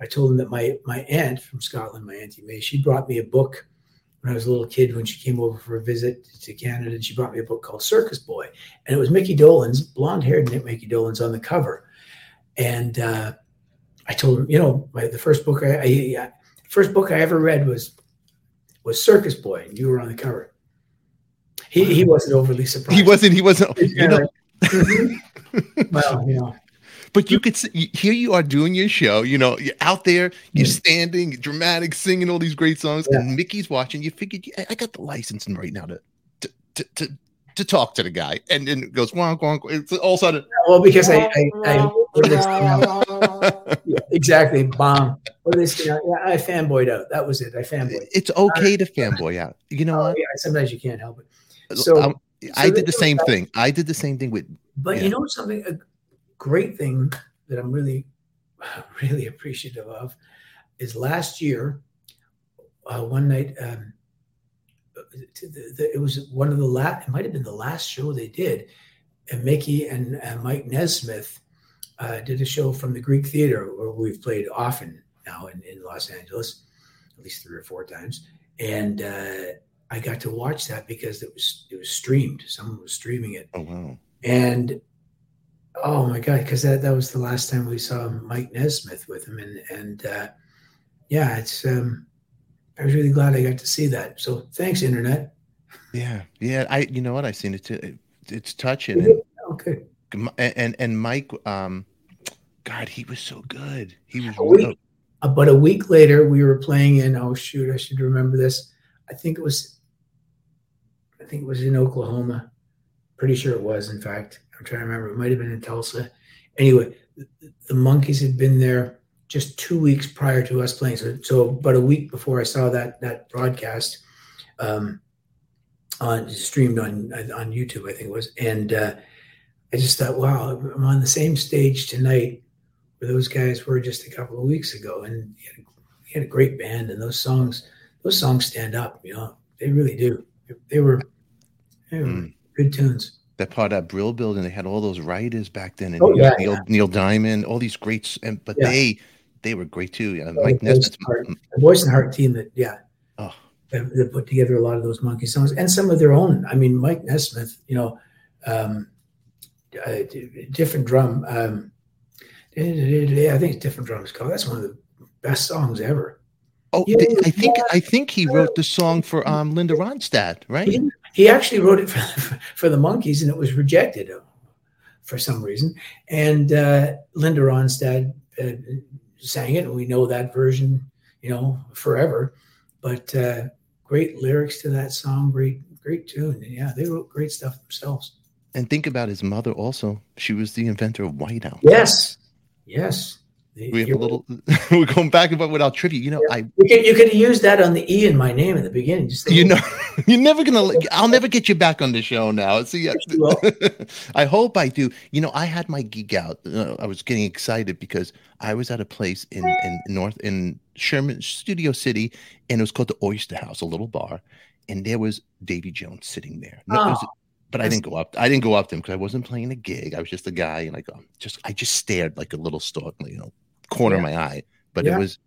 Speaker 2: I told him that my my aunt from Scotland, my auntie May, she brought me a book when I was a little kid when she came over for a visit to Canada, and she brought me a book called Circus Boy, and it was Mickey Dolenz, blonde-haired Mickey Dolenz on the cover, and uh, I told her, you know, my, the first book I, I, first book I ever read was was Circus Boy, and you were on the cover. He he wasn't overly surprised.
Speaker 1: He wasn't. He wasn't. You know.
Speaker 2: Mm-hmm. well, you know.
Speaker 1: But you could see, here you are doing your show. You know, you're out there, you're mm. standing, dramatic, singing all these great songs, yeah. and Mickey's watching. You figured, I got the licensing right now to to to, to, to talk to the guy, and then it goes wonk wonk. It's all of a sudden.
Speaker 2: Well, because I, I, I *laughs* yeah, exactly, bomb. What they say? Yeah, I fanboyed out. That was it. I fanboyed.
Speaker 1: It's okay uh, to fanboy out. You know oh, what?
Speaker 2: Yeah, sometimes you can't help it. So,
Speaker 1: um, so I did the same thing. I did the same thing with.
Speaker 2: But yeah. you know something? Great thing that I'm really, *laughs* really appreciative of is last year, uh, one night, um, the, the, it was one of the last, it might have been the last show they did. And Mickey and, and Mike Nesmith uh, did a show from the Greek Theater where we've played often now in, in Los Angeles, at least three or four times. And uh, I got to watch that because it was it was streamed. Someone was streaming it.
Speaker 1: Oh wow!
Speaker 2: And Oh my god, because that, that was the last time we saw Mike Nesmith with him, and and uh, yeah, it's um, I was really glad I got to see that. So thanks, internet.
Speaker 1: Yeah, yeah, I you know what I've seen it too. It's touching. And, *laughs*
Speaker 2: okay.
Speaker 1: And and Mike, um, God, he was so good. He was.
Speaker 2: A week, uh, but a week later, we were playing in. Oh shoot, I should remember this. I think it was. I think it was in Oklahoma. Pretty sure it was, in fact. I'm trying to remember. It might have been in Tulsa. Anyway, the Monkees had been there just two weeks prior to us playing. So, so about a week before I saw that that broadcast, um, on streamed on on YouTube, I think it was, and uh, I just thought, wow, I'm on the same stage tonight where those guys were just a couple of weeks ago, and he had, a, he had a great band, and those songs, those songs stand up, you know, they really do. They were, they were mm. good tunes
Speaker 1: that part of that Brill building. They had all those writers back then, and
Speaker 2: oh,
Speaker 1: yeah,
Speaker 2: Neil,
Speaker 1: yeah. Neil Diamond, all these greats, and but yeah. they they were great too. Yeah, oh, Mike Nesmith,
Speaker 2: the Boyce and Hart team that yeah, oh. they, put together a lot of those monkey songs and some of their own. I mean, Mike Nesmith, you know, um, uh, different drum. Um, I think it's different drums. Called that's one of the best songs ever.
Speaker 1: Oh, yeah, I think I think he wrote the song for um, Linda Ronstadt, right?
Speaker 2: He, actually wrote it *laughs* for, for, the Monkees and it was rejected uh, for some reason. And uh, Linda Ronstadt uh, sang it, and we know that version, you know, forever. But uh, great lyrics to that song, great great tune. And yeah, they wrote great stuff themselves.
Speaker 1: And think about his mother also. She was the inventor of Whiteout.
Speaker 2: Yes, yes
Speaker 1: we have a little. *laughs* we're going back about without trivia. You know, yeah. I
Speaker 2: you could you could use that on the E in my name in the beginning. Just
Speaker 1: you know, *laughs* you're never gonna. I'll never get you back on the show now. See, *laughs* I hope I do. You know, I had my geek out. Uh, I was getting excited because I was at a place in in North in Sherman Studio City, and it was called the Oyster House, a little bar, and there was Davy Jones sitting there. No,
Speaker 2: oh.
Speaker 1: but I didn't go up. I didn't go up to him because I wasn't playing a gig. I was just a guy, and I go just I just stared like a little stalk, you know, corner
Speaker 2: Yeah.
Speaker 1: of my eye. But
Speaker 2: Yeah.
Speaker 1: it was,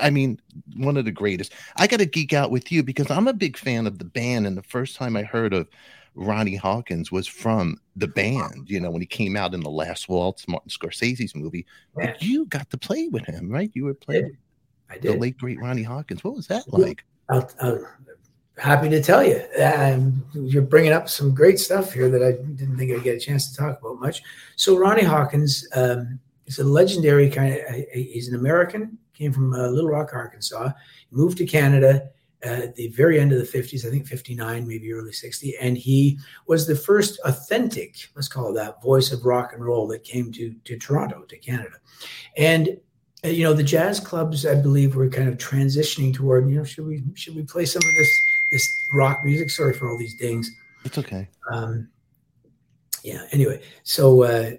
Speaker 1: I mean, one of the greatest. I got to geek out with you because I'm a big fan of the band, and the first time I heard of Ronnie Hawkins was from the band. You know, when he came out in the Last Waltz, Martin Scorsese's movie.
Speaker 2: Yeah.
Speaker 1: You got to play with him, right? You were playing
Speaker 2: did. I
Speaker 1: did. the late great Ronnie Hawkins. What was that like?
Speaker 2: I'll, I'll, happy to tell you. Um, you're bringing up some great stuff here that I didn't think I'd get a chance to talk about much. So Ronnie Hawkins um, is a legendary kind of. He's an American. Came from uh, Little Rock, Arkansas. Moved to Canada at the very end of the 50s. I think 59, maybe early 60. And he was the first authentic, let's call it that, voice of rock and roll that came to to Toronto, to Canada. And uh, you know the jazz clubs i believe were kind of transitioning toward you know should we should we play some of this this rock music sorry for all these dings
Speaker 1: It's okay.
Speaker 2: um yeah anyway so uh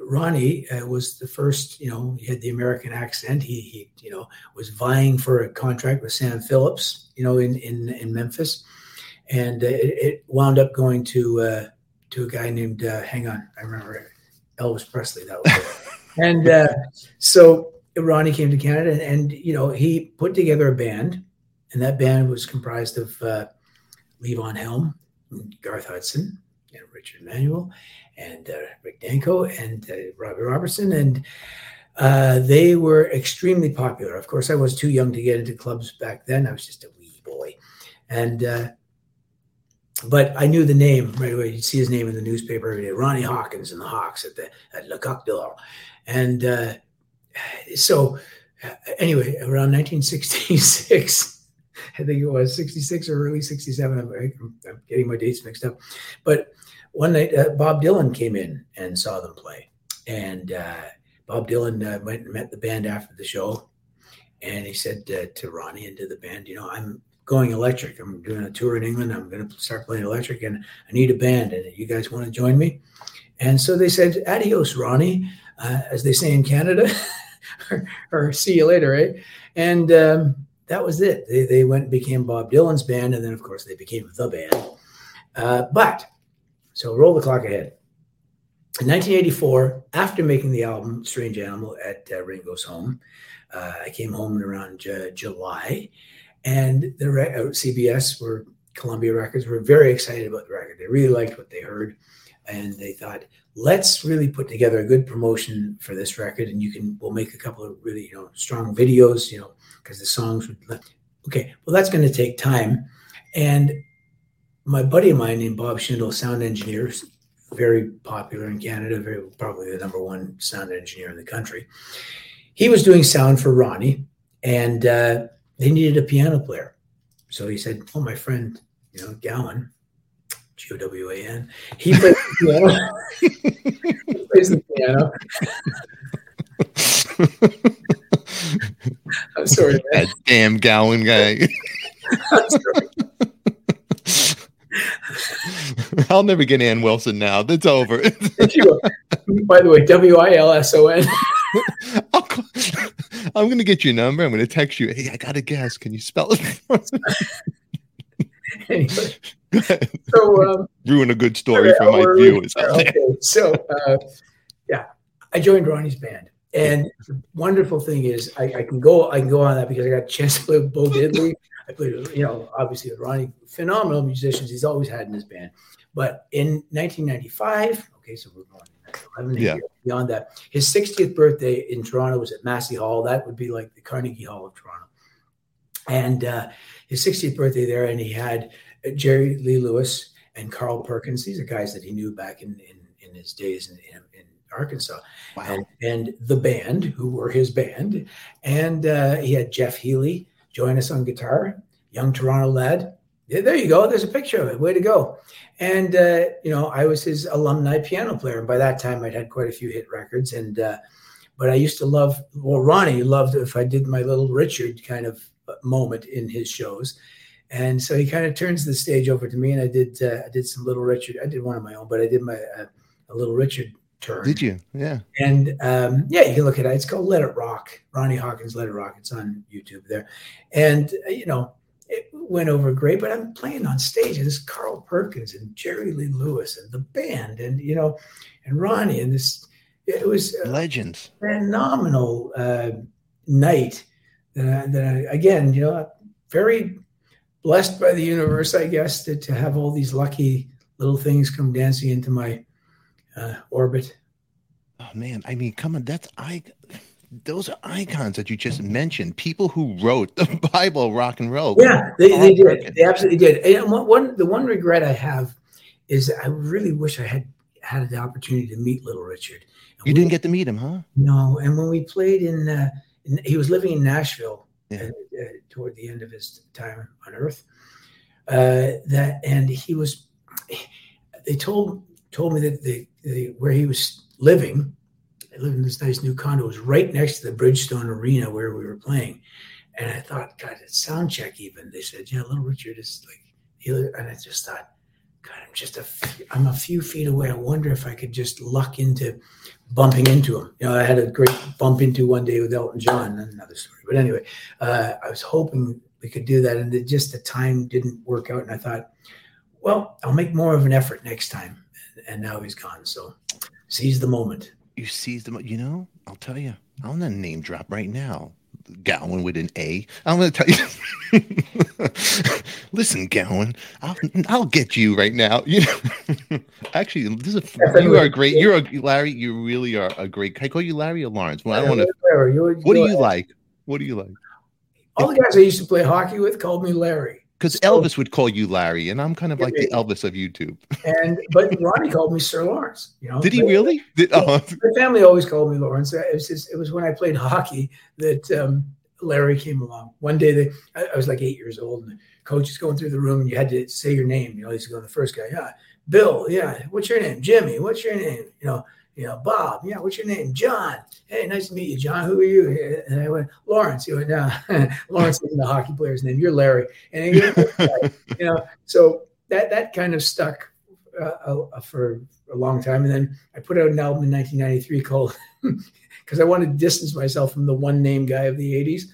Speaker 2: ronnie uh, was the first you know he had the american accent. He he you know was vying for a contract with sam phillips you know in in in memphis. And uh, it, it wound up going to uh to a guy named uh hang on i remember elvis presley that was it. *laughs* And uh, so Ronnie came to Canada, and, and, you know he put together a band, and that band was comprised of uh, Levon Helm, Garth Hudson, and Richard Manuel, and uh, Rick Danko, and uh, Robbie Robertson, and uh, they were extremely popular. Of course, I was too young to get into clubs back then. I was just a wee boy, and but I knew the name right away. You'd see his name in the newspaper every day. Ronnie Hawkins and the Hawks at the at Le Coq d'Or. And uh, so, anyway, around 1966, *laughs* I think it was 66 or early 67. I'm, I'm getting my dates mixed up. But one night, uh, Bob Dylan came in and saw them play. And uh, Bob Dylan uh, went and met the band after the show. And he said uh, to Ronnie and to the band, You know, I'm going electric. I'm doing a tour in England. I'm going to start playing electric and I need a band. And you guys want to join me? And so they said, Adios, Ronnie uh, as they say in Canada, *laughs* or, or, see you later, right? And um, that was it. They, they went and became Bob Dylan's band, and then of course they became the band. Uh, but so roll the clock ahead. In 1984, after making the album "Strange Animal" at uh, Ringo's home, uh, I came home in around J- July, and the re- uh, CBS were Columbia Records were very excited about the record. They really liked what they heard, and they thought, let's really put together a good promotion for this record and you can we'll make a couple of really you know strong videos you know because the songs would okay well that's going to take time and my buddy of mine named bob schindel sound engineer very popular in canada very probably the number one sound engineer in the country he was doing sound for ronnie and uh, they needed a piano player so he said oh my friend you know gowan G O W A N. He plays the piano. *laughs* he plays the piano. *laughs* I'm sorry, man.
Speaker 1: That damn Gowan guy. *laughs* *laughs* I'll never get Ann Wilson now. That's over.
Speaker 2: By the way, W I L S O N. *laughs*
Speaker 1: I'm going to get your number. I'm going to text you. Hey, I got a guess. Can you spell it? for us?" *laughs*
Speaker 2: Anyway, so um,
Speaker 1: Ruin a good story for my viewers.
Speaker 2: Okay, so uh, yeah, I joined Ronnie's band, and the wonderful thing is I, I can go I can go on that because I got a chance to play with Bo Diddley. I played, you know, obviously with Ronnie, phenomenal musicians he's always had in his band. But in 1995, okay, so we're going 11
Speaker 1: Yeah.
Speaker 2: years beyond that. His 60th birthday in Toronto was at Massey Hall. That would be like the Carnegie Hall of Toronto. And uh, his 60th birthday there, and he had uh, Jerry Lee Lewis and Carl Perkins. These are guys that he knew back in in, in his days in, in, in Arkansas,
Speaker 1: Wow.
Speaker 2: and, and the band, who were his band, and uh, he had Jeff Healey join us on guitar, young Toronto lad. There you go. There's a picture of it. Way to go! And uh, you know, I was his alumni piano player, and by that time, I'd had quite a few hit records. And uh, but I used to love. Well, Ronnie loved if I did my little Richard kind of moment in his shows. And so he kind of turns the stage over to me, and I did uh, I did some Little Richard. I did one of my own, but I did my uh, a Little Richard turn.
Speaker 1: Did you? Yeah.
Speaker 2: And um, yeah, you can look at it. It's called Let It Rock. Ronnie Hawkins, Let It Rock. It's on YouTube there. And uh, you know, it went over great. But I'm playing on stage, and this Carl Perkins and Jerry Lee Lewis and the band, and you know, and Ronnie, and this it was
Speaker 1: legends,
Speaker 2: phenomenal uh, night. That I, that I, again, you know, very blessed by the universe, I guess, to, to have all these lucky little things come dancing into my uh, orbit.
Speaker 1: Oh man, I mean, come on, that's I. Those are icons that you just mentioned. People who wrote the *laughs* Bible, rock and roll.
Speaker 2: Yeah, they, they did. They absolutely did. And one, the one regret I have is I really wish I had had the opportunity to meet Little Richard.
Speaker 1: And you we, didn't get to meet him, huh?
Speaker 2: No. And when we played in, uh, in he was living in Nashville yeah. uh, toward the end of his time on Earth. Uh, that and he was. They told told me that the, the where he was living, I lived in this nice new condo, was right next to the Bridgestone Arena where we were playing. And I thought, God, it's sound check even. They said, yeah, little Richard is like, he. and I just thought, God, I'm just a, I'm a few feet away. I wonder if I could just luck into bumping into him. You know, I had a great bump into one day with Elton John, another story. But anyway, uh, I was hoping we could do that, and it just the time didn't work out. And I thought, well, I'll make more of an effort next time and now he's gone. So seize the moment.
Speaker 1: You seize the moment. You know, I'll tell you. I'm gonna name drop right now. Gowan with an A. I'm going to tell you. *laughs* Listen, Gowan, I'll, I'll get you right now. You know, *laughs* actually, this is a, you are great. You're a Larry. You really are a great. Can I call you Larry or Lawrence? Well, I don't want to. What do you like? What do you like?
Speaker 2: All the guys I used to play hockey with called me Larry
Speaker 1: because so, Elvis would call you Larry, and I'm kind of like the Elvis of YouTube. *laughs*
Speaker 2: and but Ronnie called me Sir Lawrence. You know,
Speaker 1: did he really? Did,
Speaker 2: uh, my family always called me Lawrence. It was, just, it was when I played hockey that um, Larry came along. One day, they, I, I, was like eight years old, and the coach is going through the room, and you had to say your name. You know, he's going the first guy, yeah, Bill, yeah, what's your name? Jimmy, what's your name? You know, you know, Bob, yeah, what's your name? John. Hey, nice to meet you, John. Who are you? And I went, *laughs* Lawrence. He went, no, Lawrence isn't the hockey player's name. You're Larry. And he, *laughs* you know, so that that kind of stuck uh, uh, for a long time. And then I put out an album in 1993 called, *laughs* because I wanted to distance myself from the one name guy of the 80s.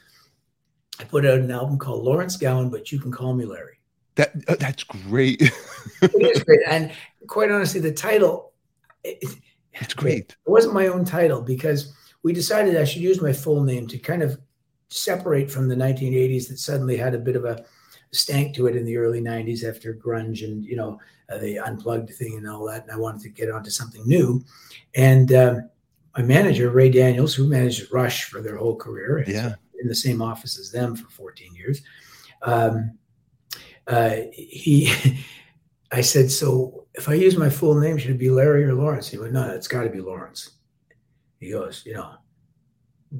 Speaker 2: I put out an album called Lawrence Gowan, but you can call me Larry.
Speaker 1: That uh, that's great.
Speaker 2: it is great, and quite honestly, the title. It,
Speaker 1: it's great.
Speaker 2: It wasn't my own title because we decided I should use my full name to kind of separate from the 1980s that suddenly had a bit of a stank to it in the early 90s after grunge and you know uh, the unplugged thing and all that and i wanted to get onto something new and um, my manager ray daniels who managed rush for their whole career
Speaker 1: yeah
Speaker 2: in the same office as them for 14 years um, uh, he *laughs* I said, so if I use my full name, should it be Larry or Lawrence? He went, no, it's got to be Lawrence. He goes, you know,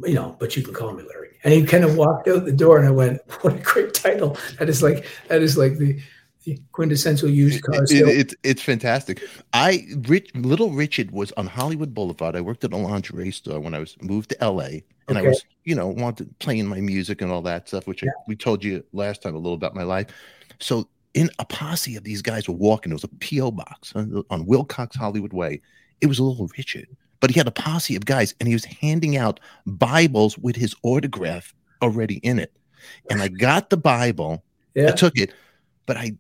Speaker 2: you know, but you can call me Larry. And he kind of walked out the door, and I went, *laughs* what a great title! That is like that is like the, the quintessential used car.
Speaker 1: It, it, it's it's fantastic. I Rich, Little Richard was on Hollywood Boulevard. I worked at a lingerie store when I was moved to L.A. And okay. I was, you know, wanted playing my music and all that stuff, which yeah. I, we told you last time a little about my life. So in a posse of these guys were walking. It was a P.O. box on, on Wilcox Hollywood Way. It was a little Richard, but he had a posse of guys and he was handing out Bibles with his autograph already in it. And I got the Bible, yeah. I took it, but I,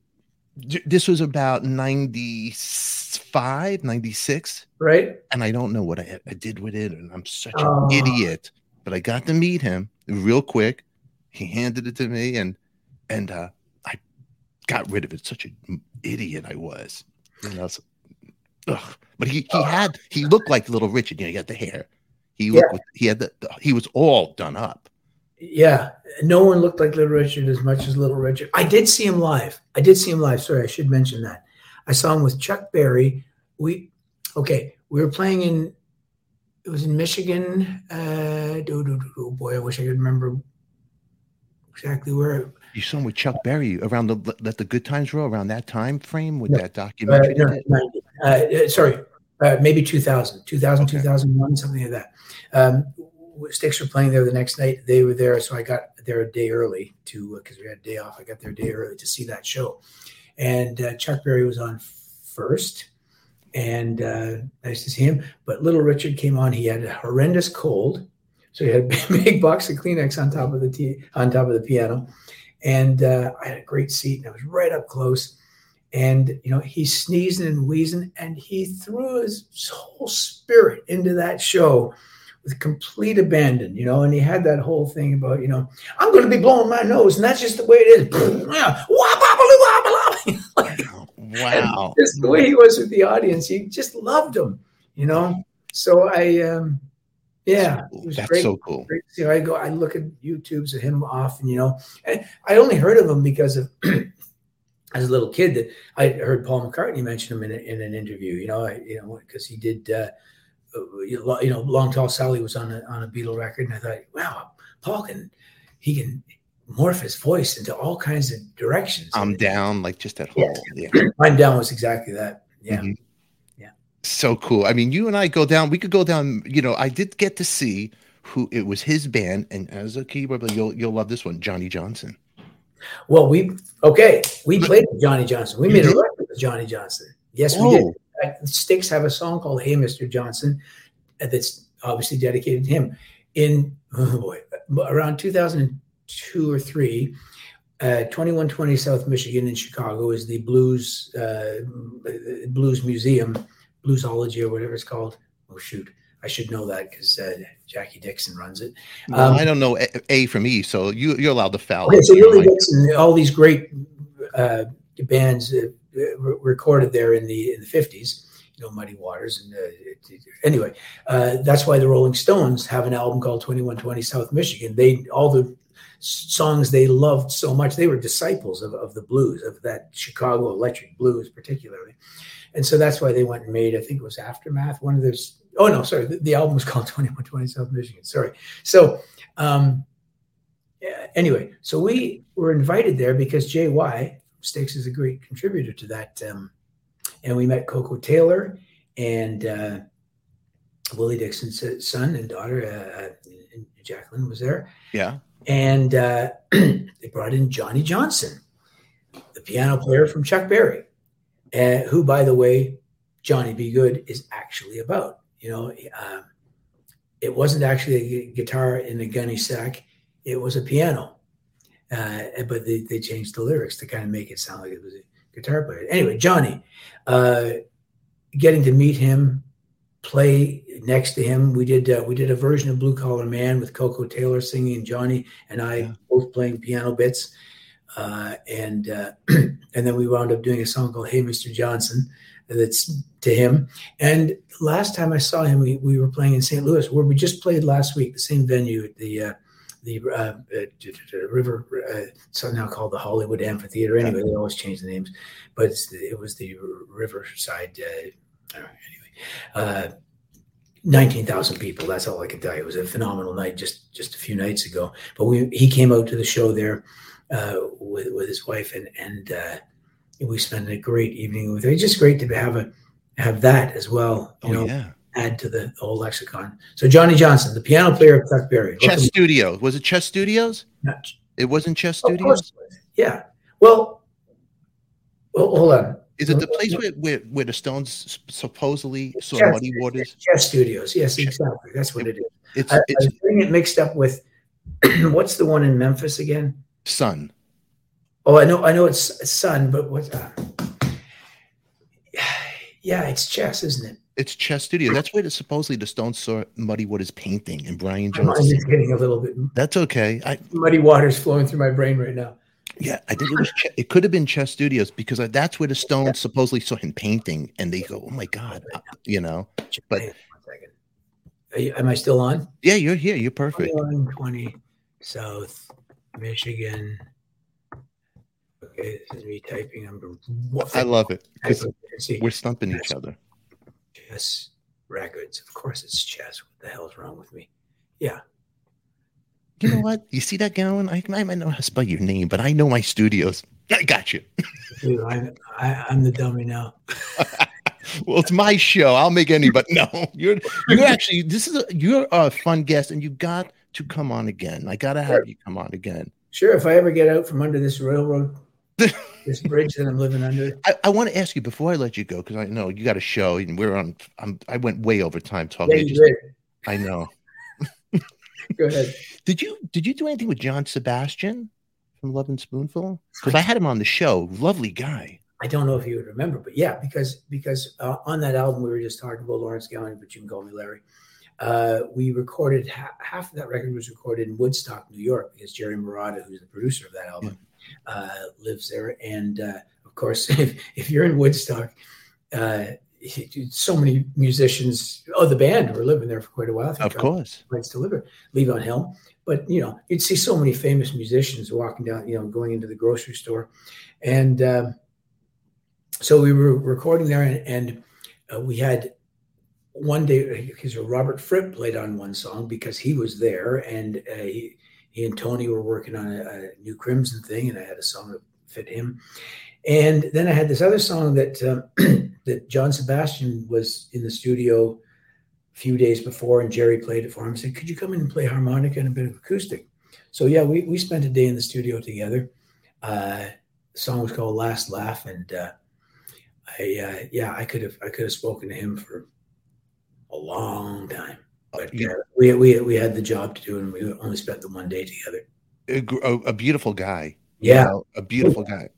Speaker 1: this was about 95, 96.
Speaker 2: Right.
Speaker 1: And I don't know what I, I did with it. And I'm such an oh. idiot, but I got to meet him real quick. He handed it to me and, and, uh, got rid of it. Such an idiot I was. You know, so, ugh. But he he had he looked like Little Richard. You know, he had the hair. He looked yeah. with, he had the, the, he was all done up.
Speaker 2: Yeah, no one looked like Little Richard as much as Little Richard. I did see him live. I did see him live. Sorry, I should mention that. I saw him with Chuck Berry. We okay. We were playing in. It was in Michigan. Uh, oh boy, I wish I could remember exactly where.
Speaker 1: You saw him with Chuck Berry around the let the good times roll around that time frame with no, that documentary. Uh, no,
Speaker 2: uh, uh, sorry, uh, maybe 2000, 2000, okay. 2001, something like that. Um, Styx were playing there the next night. They were there, so I got there a day early to because uh, we had a day off. I got there a day early to see that show, and uh, Chuck Berry was on first, and uh, nice to see him. But Little Richard came on. He had a horrendous cold, so he had a *laughs* big box of Kleenex on top of the tea, on top of the piano and uh, I had a great seat, and I was right up close. And you know, he's sneezing and wheezing, and he threw his whole spirit into that show with complete abandon, you know, and he had that whole thing about, you know, I'm going to be blowing my nose, and that's just the way it is. wow. Just the way he was with the audience, he just loved them, you know. So I, um, yeah,
Speaker 1: that's great, so cool.
Speaker 2: Great see, I go, I look at YouTubes of him often, you know, and I only heard of him because of. *clears throat* as a little kid, that I heard Paul McCartney mention him in, a, in an interview, you know, I, you know, because he did uh, you know, Long Tall Sally was on a on a Beatle record, and I thought, wow, Paul can he can morph his voice into all kinds of directions.
Speaker 1: I'm down, like just that whole
Speaker 2: yeah. yeah. *clears throat* I'm down was exactly that. Yeah. Mm-hmm.
Speaker 1: So cool. I mean, you and I go down, we could go down, you know, I did get to see who it was his band, and as a keyboard, you'll you'll love this one, Johnny Johnson.
Speaker 2: Well, we okay, we played with Johnny Johnson. We made a record with Johnny Johnson. Yes, we did. Styx have a song called "Hey, Mr. Johnson," uh, that's obviously dedicated to him. In oh boy, around 2002 or three, uh, 2120 South Michigan in Chicago is the Blues uh, Blues Museum, Bluesology or whatever it's called. Oh shoot, I should know that because uh, Jackie Dixon runs it.
Speaker 1: Um, well, I don't know a, a, from E, so you you're allowed to foul.
Speaker 2: Okay, so Willie Dixon, all these great uh, bands uh, recorded there in the in the 50s you know muddy waters and uh, it, it, anyway uh, that's why the rolling stones have an album called 2120 south michigan they all the songs they loved so much they were disciples of, of the blues of that chicago electric blues particularly and so that's why they went and made i think it was aftermath one of those oh no sorry the, the album was *laughs* called 2120 south michigan sorry so um anyway so we were invited there because jy Styx is a great contributor to that. Um, and we met Koko Taylor and uh, Willie Dixon's son and daughter, uh, uh Jacqueline, was there.
Speaker 1: Yeah.
Speaker 2: And uh, *clears throat* they brought in Johnny Johnson, the piano player from Chuck Berry, uh, who, by the way, Johnny B. Goode is actually about. You know, um, it wasn't actually a guitar in a gunny sack; it was a piano uh, but they, they changed the lyrics to kind of make it sound like it was a guitar player. Anyway, Johnny, uh, getting to meet him, play next to him. We did uh, we did a version of Blue Collar Man with Koko Taylor singing, and Johnny and I yeah. both playing piano bits. Uh, and uh, *clears throat* and then we wound up doing a song called "Hey, Mr. Johnson," that's to him. And last time I saw him, we, we were playing in St. Louis, where we just played last week, the same venue at the uh, the uh, uh, river, uh, it's now called the Hollywood Amphitheater. Anyway, they always change the names, but it was the Riverside. Anyway, uh, nineteen thousand people. That's all I can tell you. It was a phenomenal night just just a few nights ago. But we he came out to the show there uh, with with his wife, and and uh, we spent a great evening with her. It's just great to have a have that as well. You oh, know, yeah add to the whole lexicon. So Johnny Johnson, the piano player of Chuck Berry.
Speaker 1: Chess Studio. Was it Chess Studios?
Speaker 2: Not,
Speaker 1: it wasn't Chess Studios?
Speaker 2: Yeah. Well, well, hold on.
Speaker 1: Is it the place where, where, where the Stones supposedly saw chess, Muddy Waters?
Speaker 2: Chess Studios. Yes, exactly. That's what it is. It's, I, it's, I was getting it mixed up with *clears throat* what's the one in Memphis again?
Speaker 1: Sun.
Speaker 2: Oh, I know. I know it's Sun, but what's uh, yeah, it's chess, isn't it?
Speaker 1: It's Chess Studio. That's where the, supposedly the Stones saw Muddy Waters painting and Brian Jones.
Speaker 2: I'm just getting a little bit.
Speaker 1: That's okay. I,
Speaker 2: Muddy Waters flowing through my brain right now.
Speaker 1: Yeah, I think it was. it could have been Chess Studios because that's where the Stones yeah. supposedly saw him painting, and they go, "Oh my God," uh, you know. But
Speaker 2: you, am I still on?
Speaker 1: Yeah, you're here. You're perfect.
Speaker 2: 20 South Michigan. Okay, this is me typing. I'm.
Speaker 1: I love it because we're stumping each other.
Speaker 2: Chess Records. Of course it's chess. What the hell's wrong with me? Yeah.
Speaker 1: You know what? You see that going? I, I might know how to spell your name, but I know my studios. I got you.
Speaker 2: Dude, I'm, I, I'm the dummy now. *laughs*
Speaker 1: well, it's my show. I'll make any, but no, you're you're *laughs* actually this is a you're a fun guest, and you got to come on again. I gotta have sure. you come on again.
Speaker 2: Sure, if I ever get out from under this railroad *laughs* this bridge that I'm living under.
Speaker 1: I, I, want to ask you before I let you go because I know you got a show and we're on. I'm, I went way over time talking. Yeah, just, I know. *laughs*
Speaker 2: go ahead. *laughs*
Speaker 1: Did you did you do anything with John Sebastian from Lovin' Spoonful? Because I had him on the show. Lovely guy.
Speaker 2: I don't know if you would remember, but yeah, because because uh, on that album we were just talking about Lawrence Gowan, but you can call me Larry. Uh, we recorded ha- half of that record was recorded in Woodstock, New York, because Jerry Marotta, who's the producer of that album, uh, lives there. And uh, of course, *laughs* if, if you're in Woodstock, uh, *laughs* so many musicians. Oh, the band were living there for quite a while.
Speaker 1: Of course,
Speaker 2: rights to live Levon Helm. But you know, you'd see so many famous musicians walking down, you know, going into the grocery store, and um, so we were recording there, and, and uh, we had one day because Robert Fripp played on one song because he was there, and uh, he, he and Tony were working on a, a, new Crimson thing, and I had a song that fit him. And then I had this other song that um, *clears throat* that John Sebastian was in the studio a few days before, and Jerry played it for him. and Said, "Could you come in and play harmonica and a bit of acoustic?" So yeah, we we spent a day in the studio together. Uh, song was called "Last Laugh," and uh, I uh, yeah, I could have I could have spoken to him for a long time, uh, but yeah, uh, we we we had the job to do, and we only spent the one day together.
Speaker 1: A, a beautiful guy,
Speaker 2: yeah, you know,
Speaker 1: a beautiful guy.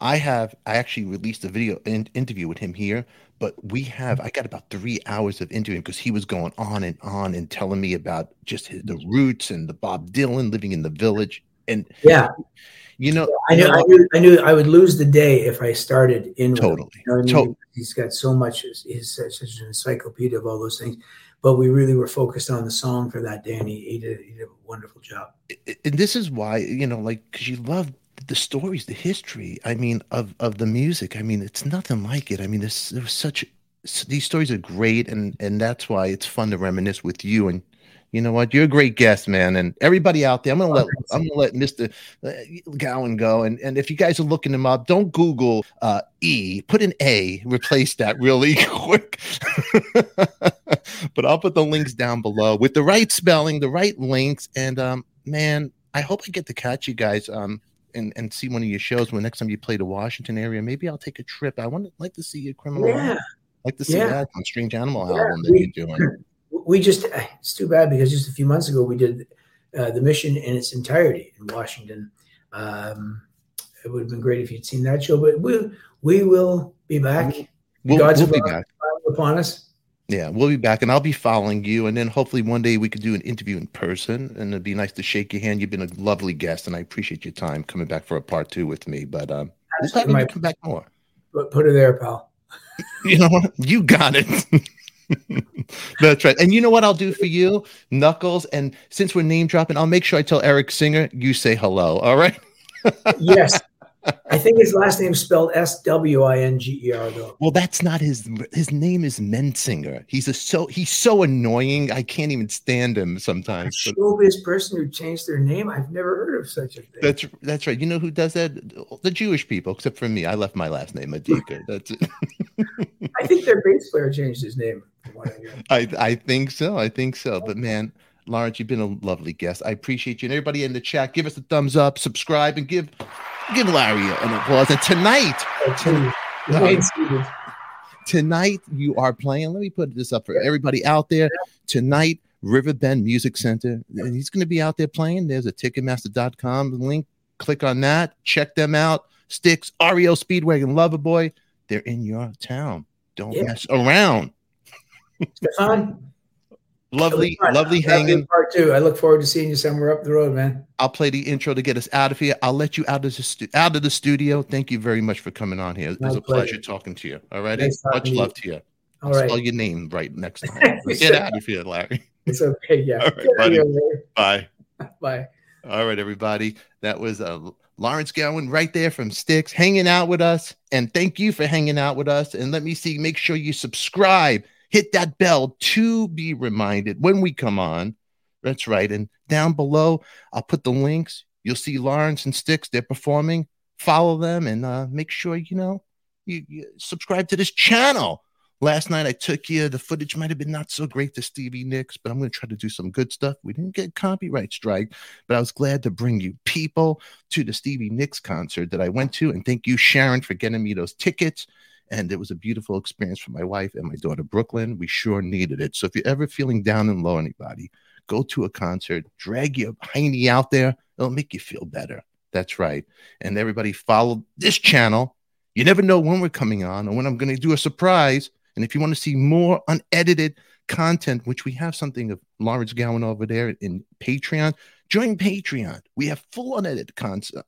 Speaker 1: I have I actually released a video in, interview with him here, but we have I got about three hours of interviewing because he was going on and on and telling me about just his, the roots and the Bob Dylan living in the village and
Speaker 2: yeah,
Speaker 1: you know,
Speaker 2: I knew, I knew, I knew I would lose the day if I started in.
Speaker 1: Totally.
Speaker 2: You know I mean? totally. He's got so much. He's such an encyclopedia of all those things. But we really were focused on the song for that day, and he, he did, he did a wonderful job.
Speaker 1: And this is why you know, like, because you love the stories, the history. I mean, of of the music. I mean, it's nothing like it. I mean, there's there was such these stories are great, and and that's why it's fun to reminisce with you and you know what? You're a great guest, man, and everybody out there. I'm gonna let I'm gonna let Mister uh, Gowan go, and and if you guys are looking him up, don't Google uh, E. Put an A, replace that really *laughs* quick. but I'll put the links down below with the right spelling, the right links, and um, man, I hope I get to catch you guys um and and see one of your shows when next time you play the Washington area. Maybe I'll take a trip. I want to like to see your criminal.
Speaker 2: Yeah.
Speaker 1: Like to see yeah. that on Strange Animal yeah. album that you're doing *laughs*
Speaker 2: we just it's too bad because just a few months ago we did uh, the mission in its entirety in Washington. Um, it would have been great if you'd seen that show, but we we will be back.
Speaker 1: We'll, God's we'll be back
Speaker 2: upon us.
Speaker 1: Yeah, we'll be back, and I'll be following you. And then hopefully one day we could do an interview in person, and it'd be nice to shake your hand. You've been a lovely guest, and I appreciate your time coming back for a part two with me. But um, we'll have you come back more.
Speaker 2: But Put her there, pal. *laughs*
Speaker 1: you know what? You got it. *laughs* *laughs* That's right. And you know what I'll do for you, Knuckles? And since we're name dropping, I'll make sure I tell Eric Singer you say hello. All right. *laughs*
Speaker 2: yes. I think his last name is spelled S W I N G E R though.
Speaker 1: Well, that's not his. His name is Mensinger. He's a so he's so annoying. I can't even stand him sometimes.
Speaker 2: A showbiz person who changed their name. I've never heard of such a thing.
Speaker 1: That's that's right. You know who does that? The Jewish people, except for me. I left my last name Adika. That's it. *laughs*
Speaker 2: I think their bass player changed his name.
Speaker 1: I, I think so. I think so. But man, Lawrence, you've been a lovely guest. I appreciate you. And everybody in the chat, give us a thumbs up, subscribe, and give give Larry an applause. And tonight, tonight, tonight you are playing. Let me put this up for everybody out there. Tonight, Riverbend Music Center. And he's going to be out there playing. There's a Ticketmaster.com link. Click on that. Check them out. Styx, REO Speedwagon, Loverboy. They're in your town. Don't yeah. mess around.
Speaker 2: Stefan.
Speaker 1: Lovely, lovely hanging.
Speaker 2: Part two. I look forward to seeing you somewhere up the road, man.
Speaker 1: I'll play the intro to get us out of here. I'll let you out of the stu- out of the studio. Thank you very much for coming on here. It was a pleasure. pleasure talking to you. All right, much love to you. All I'll right. spell your name right next time. *laughs* get out of here, Larry.
Speaker 2: It's okay. Yeah. All
Speaker 1: right, buddy. Bye. *laughs*
Speaker 2: Bye.
Speaker 1: All right, everybody. That was uh, Lawrence Gowan right there from Styx hanging out with us. And thank you for hanging out with us. And let me see, make sure you subscribe hit that bell to be reminded when we come on. That's right. And down below, I'll put the links. You'll see Lawrence and Styx. They're performing. Follow them and uh, make sure you know you, you subscribe to this channel. Last night I took you. The footage might have been not so great to Stevie Nicks, but I'm going to try to do some good stuff. We didn't get copyright strike, but I was glad to bring you people to the Stevie Nicks concert that I went to. And thank you, Sharon, for getting me those tickets and it was a beautiful experience for my wife and my daughter brooklyn we sure needed it so if you're ever feeling down and low anybody go to a concert drag your hiney out there it'll make you feel better That's right. And everybody follow this channel. You never know when we're coming on or when I'm going to do a surprise. And if you want to see more unedited content, which we have something of Lawrence Gowan over there in Patreon, join Patreon. We have full unedited content.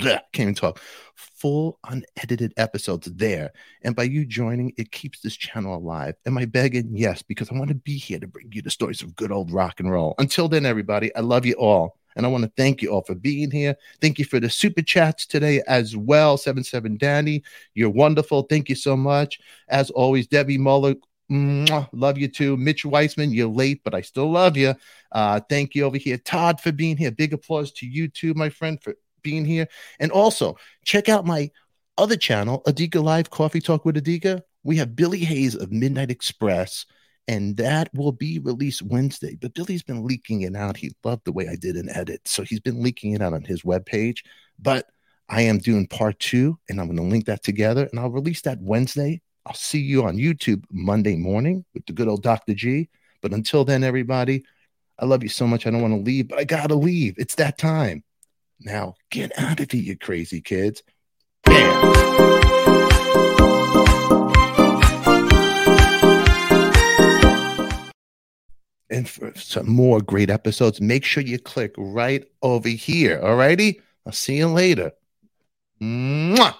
Speaker 1: Uh, can't even talk. Full unedited episodes there. And by you joining, it keeps this channel alive. Am I begging? Yes, because I want to be here to bring you the stories of good old rock and roll. Until then, everybody, I love you all. And I want to thank you all for being here. Thank you for the super chats today as well. 77 Danny, you're wonderful. Thank you so much. As always, Debbie Muller, mwah, love you too. Mitch Weissman, you're late, but I still love you. Uh, thank you over here. Todd for being here. Big applause to you too, my friend, for being here. And also, check out my other channel, Adika Live Coffee Talk with Adika. We have Billy Hayes of Midnight Express and that will be released Wednesday. But Billy's been leaking it out. He loved the way I did an edit, so he's been leaking it out on his webpage. But I am doing part two, and I'm going to link that together, and I'll release that Wednesday. I'll see you on YouTube Monday morning with the good old Dr. G. But until then, everybody, I love you so much. I don't want to leave, but I got to leave. It's that time. Now, get out of here, you crazy kids. And for some more great episodes, make sure you click right over here. All righty. I'll see you later. Mwah!